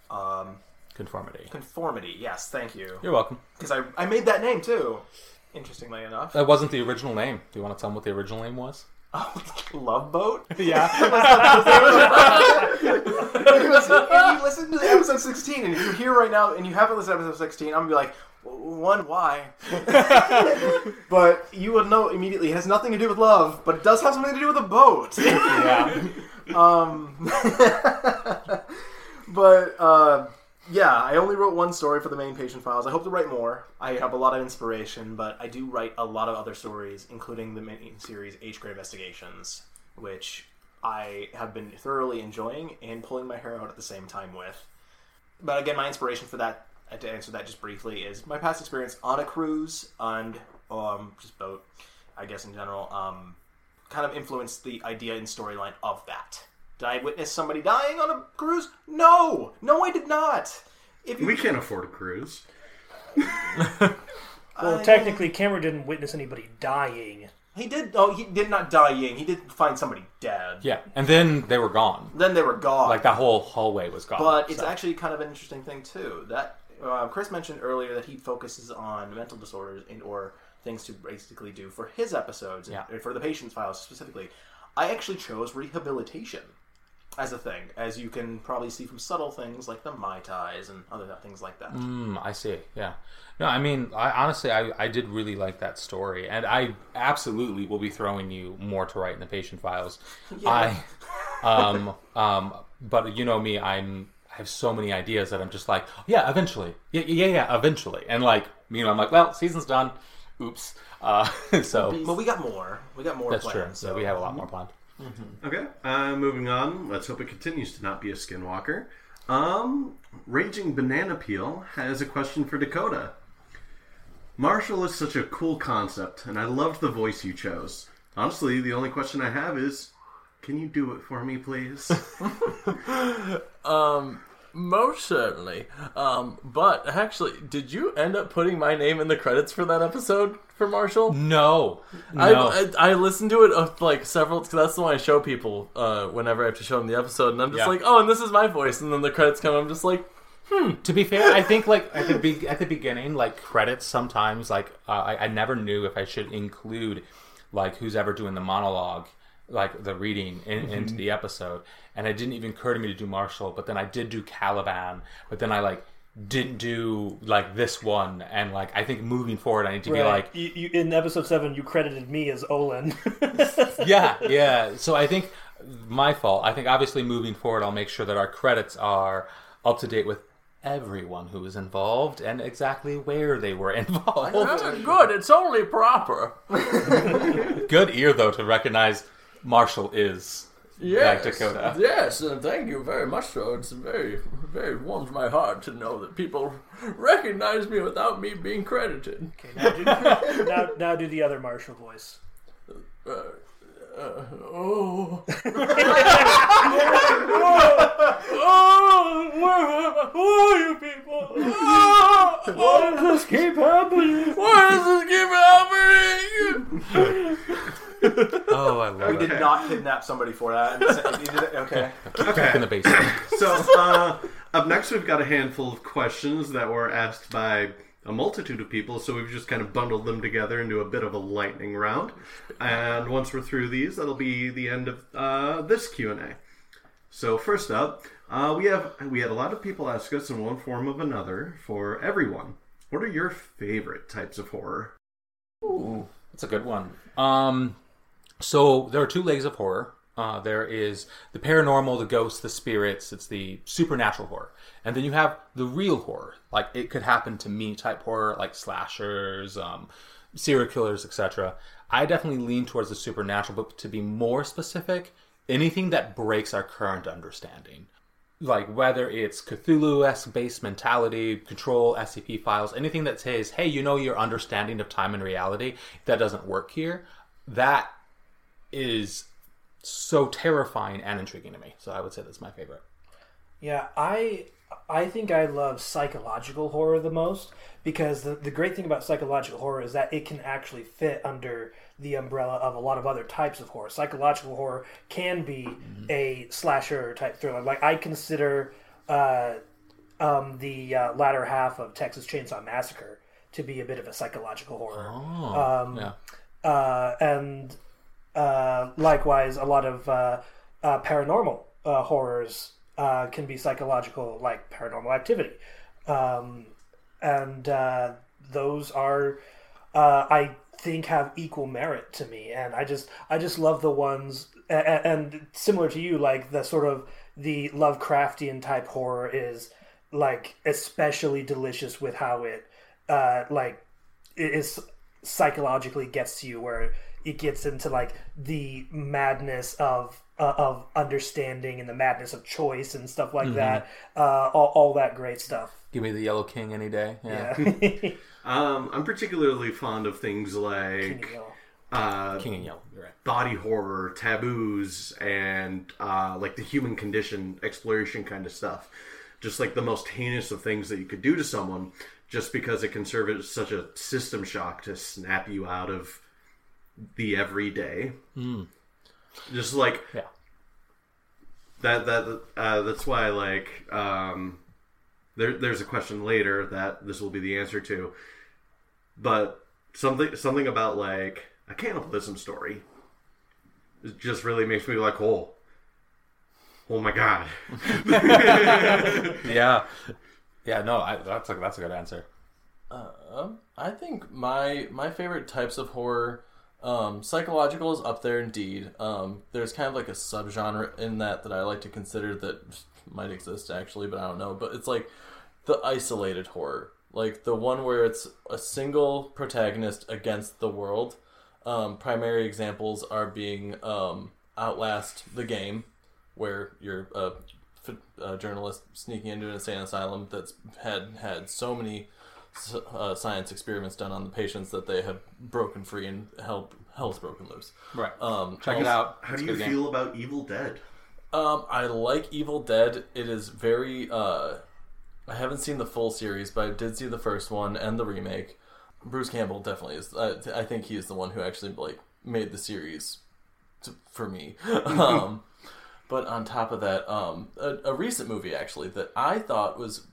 um, Conformity. conformity. Yes, thank you. You're welcome. Because I I made that name too. Interestingly enough, That wasn't the original name. Do you want to tell them what the original name was? Love Boat. Yeah. If you listen to episode 16, and if you're here right now and you haven't listened to episode 16, I'm gonna be like, one, why? but you would know immediately it has nothing to do with love, but it does have something to do with a boat. yeah. Um, but uh, yeah, I only wrote one story for the main patient files. I hope to write more. I have a lot of inspiration, but I do write a lot of other stories, including the main series H Gray Investigations, which I have been thoroughly enjoying and pulling my hair out at the same time with. But again, my inspiration for that, uh, to answer that just briefly, is my past experience on a cruise and um, just boat, I guess in general. Um, kind of influenced the idea and storyline of that. Did I witness somebody dying on a cruise? No, no, I did not. If you, We can't afford a cruise. Well, technically, Cameron didn't witness anybody dying. he did. Oh, he did not dying. He did find somebody dead. Yeah. And then they were gone. Then they were gone. Like that whole hallway was gone. But it's So- actually kind of an interesting thing too. That uh, Chris mentioned earlier that he focuses on mental disorders and or things to basically do for his episodes Yeah. and for the patient's files specifically. I actually chose rehabilitation as a thing, as you can probably see from subtle things like the mai tais and other things like that. Mm, I see. Yeah. No, I mean, I honestly, I, I did really like that story, and I absolutely will be throwing you more to write in the patient files. I, um, um, but you know me, I'm. I have so many ideas that I'm just like, yeah, eventually, yeah, yeah, yeah, eventually, and like, you know, I'm like, well, season's done. Oops. Uh, so But we got more. We got more that's true. So So we have a lot more planned. Okay, uh, moving on. Let's hope it continues to not be a skinwalker. Um, Raging Banana Peel has a question for Dakota. Marshall is such a cool concept, and I loved the voice you chose. Honestly, the only question I have is, can you do it for me, please? Um, most certainly. Um, but actually, did you end up putting my name in the credits for that episode for Marshall? No, no. I, I I listened to it uh, like several because that's the one I show people uh, whenever I have to show them the episode, and I'm just Yeah. like, oh, and this is my voice, and then the credits come. I'm just like, to be fair, I think like at the be- at the beginning, like credits sometimes like uh, I, I never knew if I should include like who's ever doing the monologue, like the reading in, into the episode, and it didn't even occur to me to do Marshall, but then I did do Caliban, but then I like didn't do like this one, and like I think moving forward, I need to be like you, you, in episode seven, you credited me as Olin. yeah, yeah. So I think my fault. I think obviously moving forward, I'll make sure that our credits are up to date with everyone who was involved and exactly where they were involved. "Ah, good, it's only proper. Good ear though to recognize Marshall is Yes, Like Dakota. Yes, and thank you very much. So it's very, very warms my heart to know that people recognize me without me being credited. Okay, now do, now, now do the other Marshall voice. Uh, uh, oh. oh, where, who are you people? Oh, why does this keep happening? Why does this keep happening? Oh, I love We it. We did not kidnap somebody for that. You did Okay. In the basement. So, uh, up next, we've got a handful of questions that were asked by a multitude of people, so we've just kind of bundled them together into a bit of a lightning round. And once we're through these, that'll be the end of uh, this Q and A. So, first up, uh, we have we had a lot of people ask us in one form of another for everyone. What are your favorite types of horror? Ooh, that's a good one. Um, so there are two legs of horror. Uh, there is the paranormal, the ghosts, the spirits. It's the supernatural horror, and then you have the real horror, like it could happen to me type horror, like slashers, um, serial killers, etc. I definitely lean towards the supernatural, but to be more specific, anything that breaks our current understanding like whether it's Cthulhu-esque based mentality, control, SCP files, anything that says, hey, you know your understanding of time and reality, that doesn't work here, that is so terrifying and intriguing to me. So I would say that's my favorite. Yeah, I I think I love psychological horror the most because the, the great thing about psychological horror is that it can actually fit under the umbrella of a lot of other types of horror. Psychological horror can be a slasher type thriller. Like I consider uh, um, the uh, latter half of Texas Chainsaw Massacre to be a bit of a psychological horror. Um, yeah. uh, and uh, likewise, a lot of uh, uh, paranormal uh, horrors uh, can be psychological, like Paranormal Activity, um, and those are, I think, have equal merit to me. And I just, I just love the ones, and, and similar to you, like the sort of the Lovecraftian type horror is like especially delicious with how it, like, it is psychologically gets to you where it gets into like the madness of uh, of understanding and the madness of choice and stuff like that uh, all, all that great stuff Give me the Yellow King any day. Yeah. yeah Um, I'm particularly fond of things like uh, King in Yellow, you're right. body horror, taboos, and uh, like the human condition exploration kind of stuff. Just like the most heinous of things that you could do to someone, just because it can serve as such a system shock to snap you out of the everyday. Just like Yeah. that. That uh, that's why like um, there, there's a question later that this will be the answer to, but something something about like a cannibalism story it just really makes me like oh oh my god Yeah. Yeah, no, I, that's a, that's a good answer. Um, I think my my favorite types of horror, um, psychological is up there indeed. Um, there's kind of like a subgenre in that that I like to consider that might exist actually, but I don't know. But it's like the isolated horror, like the one where it's a single protagonist against the world. Um, primary examples are being um, Outlast the game, where you're a, a journalist sneaking into an insane asylum that's had had so many uh, science experiments done on the patients that they have broken free and hell hell's broken loose. Right. Um, Check it out. how It's do you good game. feel about evil dead Um, I like Evil Dead. It is very. Uh, I haven't seen the full series, but I did see the first one and the remake. Bruce Campbell definitely is. I, I think he is the one who actually like made the series to, for me. um, but on top of that, um, a, a recent movie actually that I thought was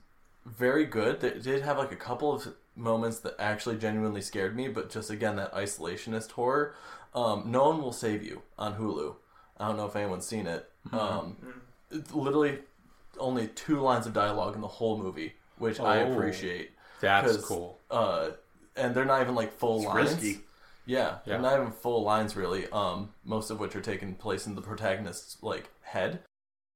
very good. They did have like a couple of moments that actually genuinely scared me, but just again that isolationist horror. Um, no one will save you on Hulu. I don't know if anyone's seen it. Um, literally only two lines of dialogue in the whole movie, which I Oh. appreciate. That's cool. Uh, and they're not even like full lines. risky. Yeah, Yeah. they're not even full lines really. Um, most of which are taking place in the protagonist's like head.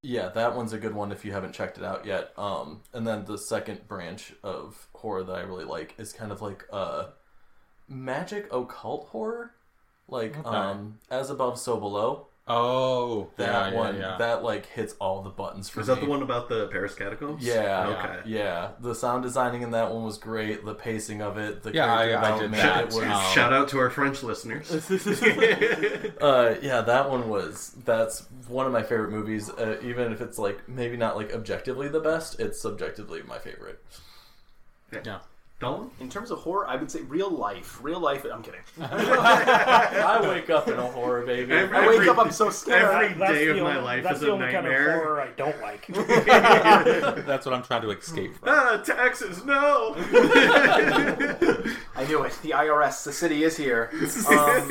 Yeah, that one's a good one if you haven't checked it out yet. Um, and then the second branch of horror that I really like is kind of like uh, magic occult horror, like um, as above, so below. Oh, That yeah, one, yeah, yeah. that like hits all the buttons for Is me. that the one about the Paris catacombs? Yeah, Okay. yeah. The sound designing in that one was great. The pacing of it, the Yeah, I- I did that. it was- Um, Shout out to our French listeners. Uh, yeah, that one was. That's one of my favorite movies. Uh, even if it's like maybe not like objectively the best, it's subjectively my favorite. yeah. Dalton? In terms of horror, I would say real life. Real life. I'm kidding. I wake up in a horror, baby. Every- I wake up, I'm so scared. every That's day the of my only- life that's is the a only kind of nightmare. horror I don't like. That's what I'm trying to escape from. Ah, taxes, no! I knew it. The IRS, the city is here. Um,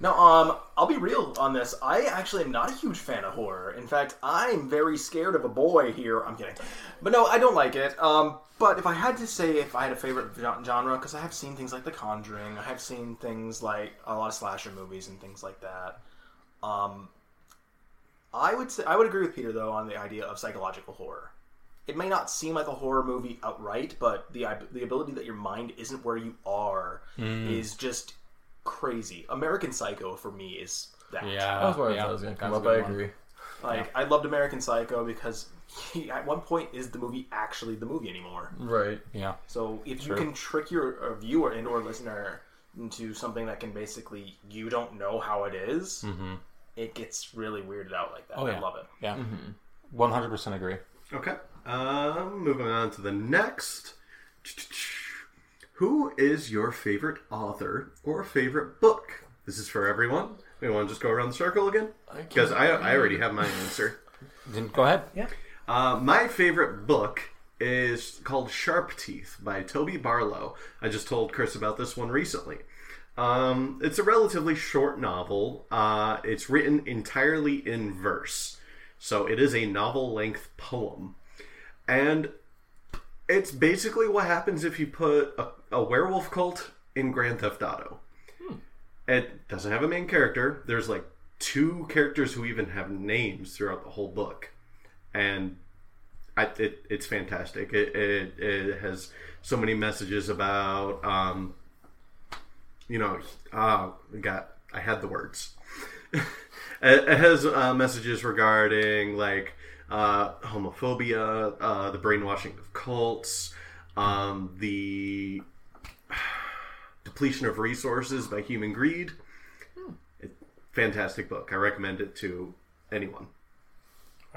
no, um, I'll be real on this. I actually am not a huge fan of horror. In fact, I'm very scared of a boy here. I'm kidding, but no, I don't like it. Um, but if I had to say if I had a favorite genre, because I have seen things like The Conjuring, I have seen things like a lot of slasher movies and things like that. Um, I would say I would agree with Peter though on the idea of psychological horror it may not seem like a horror movie outright, but the the ability that your mind isn't where you are is just crazy. American Psycho for me is that. Yeah, That was where yeah, I was going to come that's up. a I good one. agree. Like I loved American Psycho because he, at one point is the movie actually the movie anymore. Right. Yeah, So if True. you can trick your viewer and or listener into something that can basically you don't know how it is, it gets really weirded out like that. Oh, yeah. I love it. yeah. One hundred percent agree. Okay. Um, moving on to the next. Who is your favorite author or favorite book? This is for everyone. We want to just go around the circle again? Because I, I already have my answer. Then go ahead. Uh, my favorite book is called Sharp Teeth by Toby Barlow. I just told Chris about this one recently. Um, it's a relatively short novel. Uh, it's written entirely in verse, so it is a novel length poem. And it's basically what happens if you put a, a werewolf cult in Grand Theft Auto. It doesn't have a main character. There's like two characters who even have names throughout the whole book. And I, it, it's fantastic. It, it, it has so many messages about, um, you know, uh, got I had the words. it, it has uh, messages regarding like uh, homophobia, uh, the brainwashing of cults, um, the depletion of resources by human greed. It, fantastic book. I recommend it to anyone.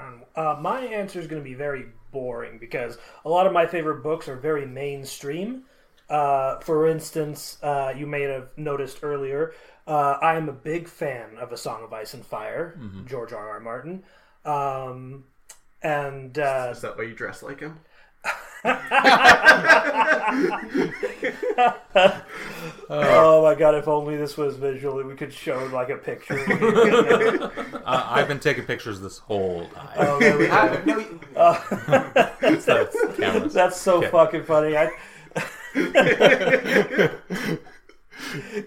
Um, uh, my answer is going to be very boring because a lot of my favorite books are very mainstream. Uh, for instance, uh, you may have noticed earlier, uh, I am a big fan of A Song of Ice and Fire, George R. R. Martin. Um, and uh, Is that why you dress like him? Oh my god, if only this was visual, we could show like a picture. Uh, I've been taking pictures this whole time. oh, there we go. No, you- That's cameras. That's so Okay. fucking funny. I...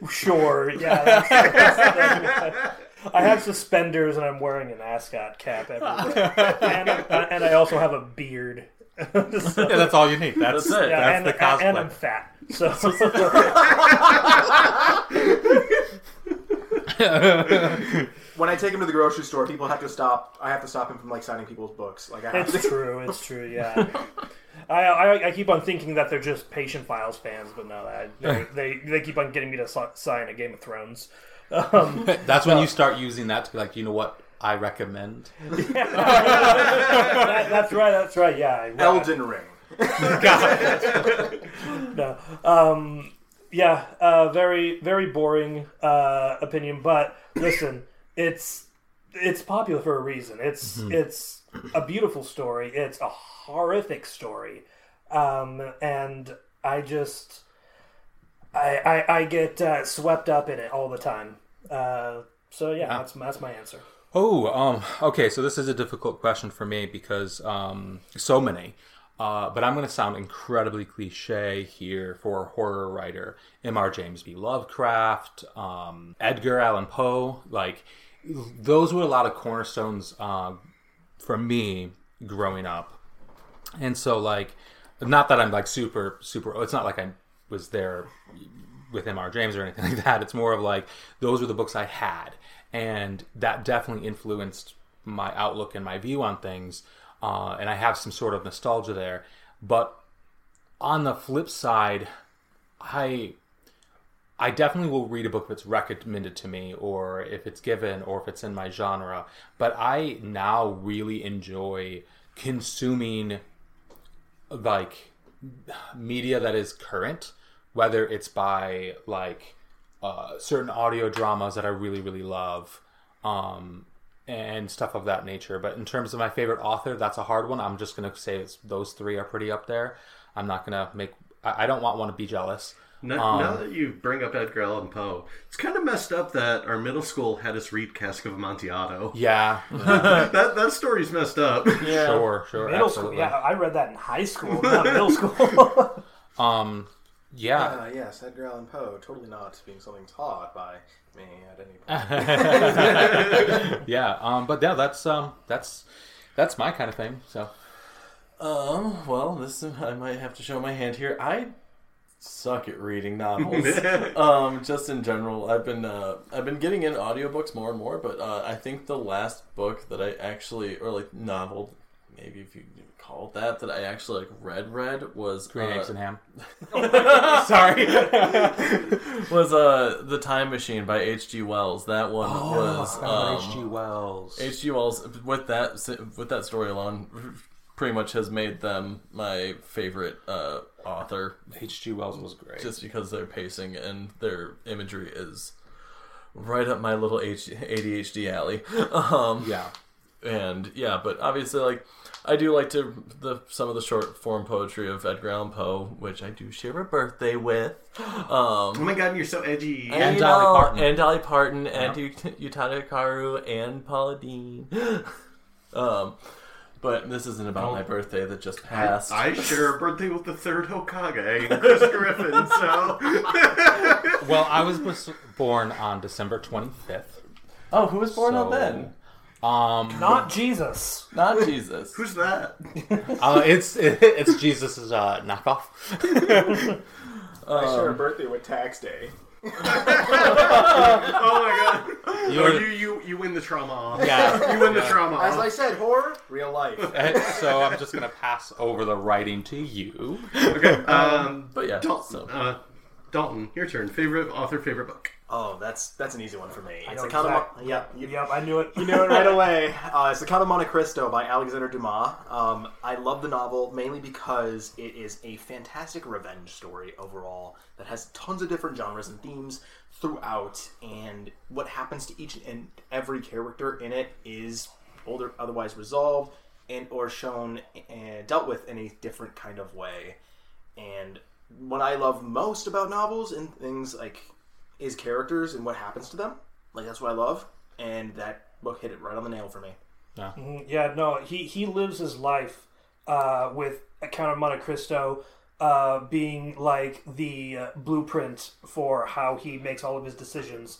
sure, yeah. That's, that's- I have suspenders and I'm wearing an ascot cap everywhere, and, and I also have a beard. So- Yeah, that's all you need. That's, That's it. yeah, That's and, the cosplay. and I'm fat. So when I take him to the grocery store, people have to stop. I have to stop him from like signing people's books. Like I have it's to. true. It's true. Yeah. I, I, I keep on thinking that they're just Patient Files fans, but no, I, they, they they keep on getting me to sign a Game of Thrones. Um, That's when you start using that to be like, you know what? I recommend. that, that's right. That's right. Yeah. I- Elden Ring. no. Um, yeah, uh, very very boring uh, opinion. But listen, it's it's popular for a reason. It's it's a beautiful story. It's a horrific story, um, and I just I I, I get uh, swept up in it all the time. Uh, so yeah, that's that's my answer. Oh, um, okay. So this is a difficult question for me because um, so many. Uh, but I'm going to sound incredibly cliche here for horror writer. M.R. James B. Lovecraft, um, Edgar Allan Poe. Like, those were a lot of cornerstones uh, for me growing up. And so, like, not that I'm like super, super, it's not like I was there with M.R. James or anything like that. It's more of like those were the books I had, and that definitely influenced my outlook and my view on things. Uh, and I have some sort of nostalgia there. But on the flip side, I I definitely will read a book if it's recommended to me, or if it's given, or if it's in my genre. But I now really enjoy consuming like media that is current, whether it's by like uh, certain audio dramas that I really really love, um, and stuff of that nature. But in terms of my favorite author, that's a hard one. I'm just gonna say it's, those three are pretty up there. I'm not gonna make. I, I don't want one to be jealous. Now, Um, now that you bring up Edgar Allan Poe, it's kind of messed up that our middle school had us read Cask of Amontillado. Yeah, that that story's messed up. sure, sure, Middle absolutely. school. Yeah, I read that in high school, not middle school. Um, yeah. Uh, yes, Edgar Allan Poe, totally not being something taught by me at any point. yeah, um, but yeah, that's um, that's that's my kind of thing. So Um, well, this I might have to show my hand here. I suck at reading novels. um, just in general, I've been uh, I've been getting in audiobooks more and more, but uh, I think the last book that I actually or like novel, maybe if you call it that, that I actually like read read was green uh, eggs and ham. Sorry. was uh the Time Machine by H.G. Wells. That one was um, H.G. Wells. H.G. Wells with that with that story alone pretty much has made them my favorite uh, author H.G. Wells was great. just because their pacing and their imagery is right up my little H- ADHD alley. Um, yeah. and yeah, but obviously, like I do like to the some of the short form poetry of Edgar Allan Poe, which I do share a birthday with. Um, Oh my god, you're so edgy. And you Dolly know, Parton. and Dolly Parton, and Ut- Utada Hikaru, and Paula Deen. um, but this isn't about my birthday that just passed. I share a birthday with the third Hokage, Chris Griffin, so. Well, I was born on December 25th. oh, who was born on then? Um, not Jesus. Not Jesus. Who's that? uh, it's it's Jesus's uh, knockoff. I share a birthday with Tax Day. Oh my god. You Oh, are- you, you, you win the trauma off. Yeah. You win the trauma As I off. said, horror, real life. so I'm just gonna pass over the writing to you. Okay, um, But yeah, Dalton, so uh, Dalton, your turn. Favorite author, favorite book? Oh, that's that's an easy one for me. It's know the Count of exact- Mon- yeah, you, Yep, I knew it. you knew it right away. Uh, it's the Count of Monte Cristo by Alexander Dumas. Um, I love the novel mainly because it is a fantastic revenge story overall that has tons of different genres and themes throughout, and what happens to each and every character in it is older, otherwise resolved and or shown and dealt with in a different kind of way. And what I love most about novels and things like is characters and what happens to them. Like that's what I love, and that book hit it right on the nail for me. Yeah, no, he he lives his life uh, with Count of Monte Cristo uh, being like the uh, blueprint for how he makes all of his decisions.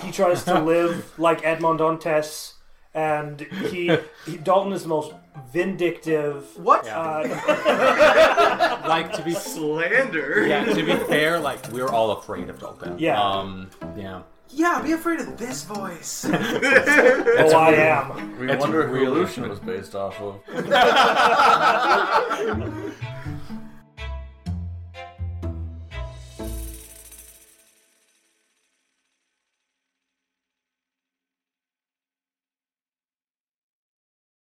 He tries to live like Edmond Dantes, and he, he Dalton is the most vindictive. What? Uh, Like to be Slander. yeah, to be fair, like we're all afraid of Dalton. Yeah. Um. Yeah. Yeah, be afraid of this voice. oh, I am. we It's wonder who really- Lucian was based off of.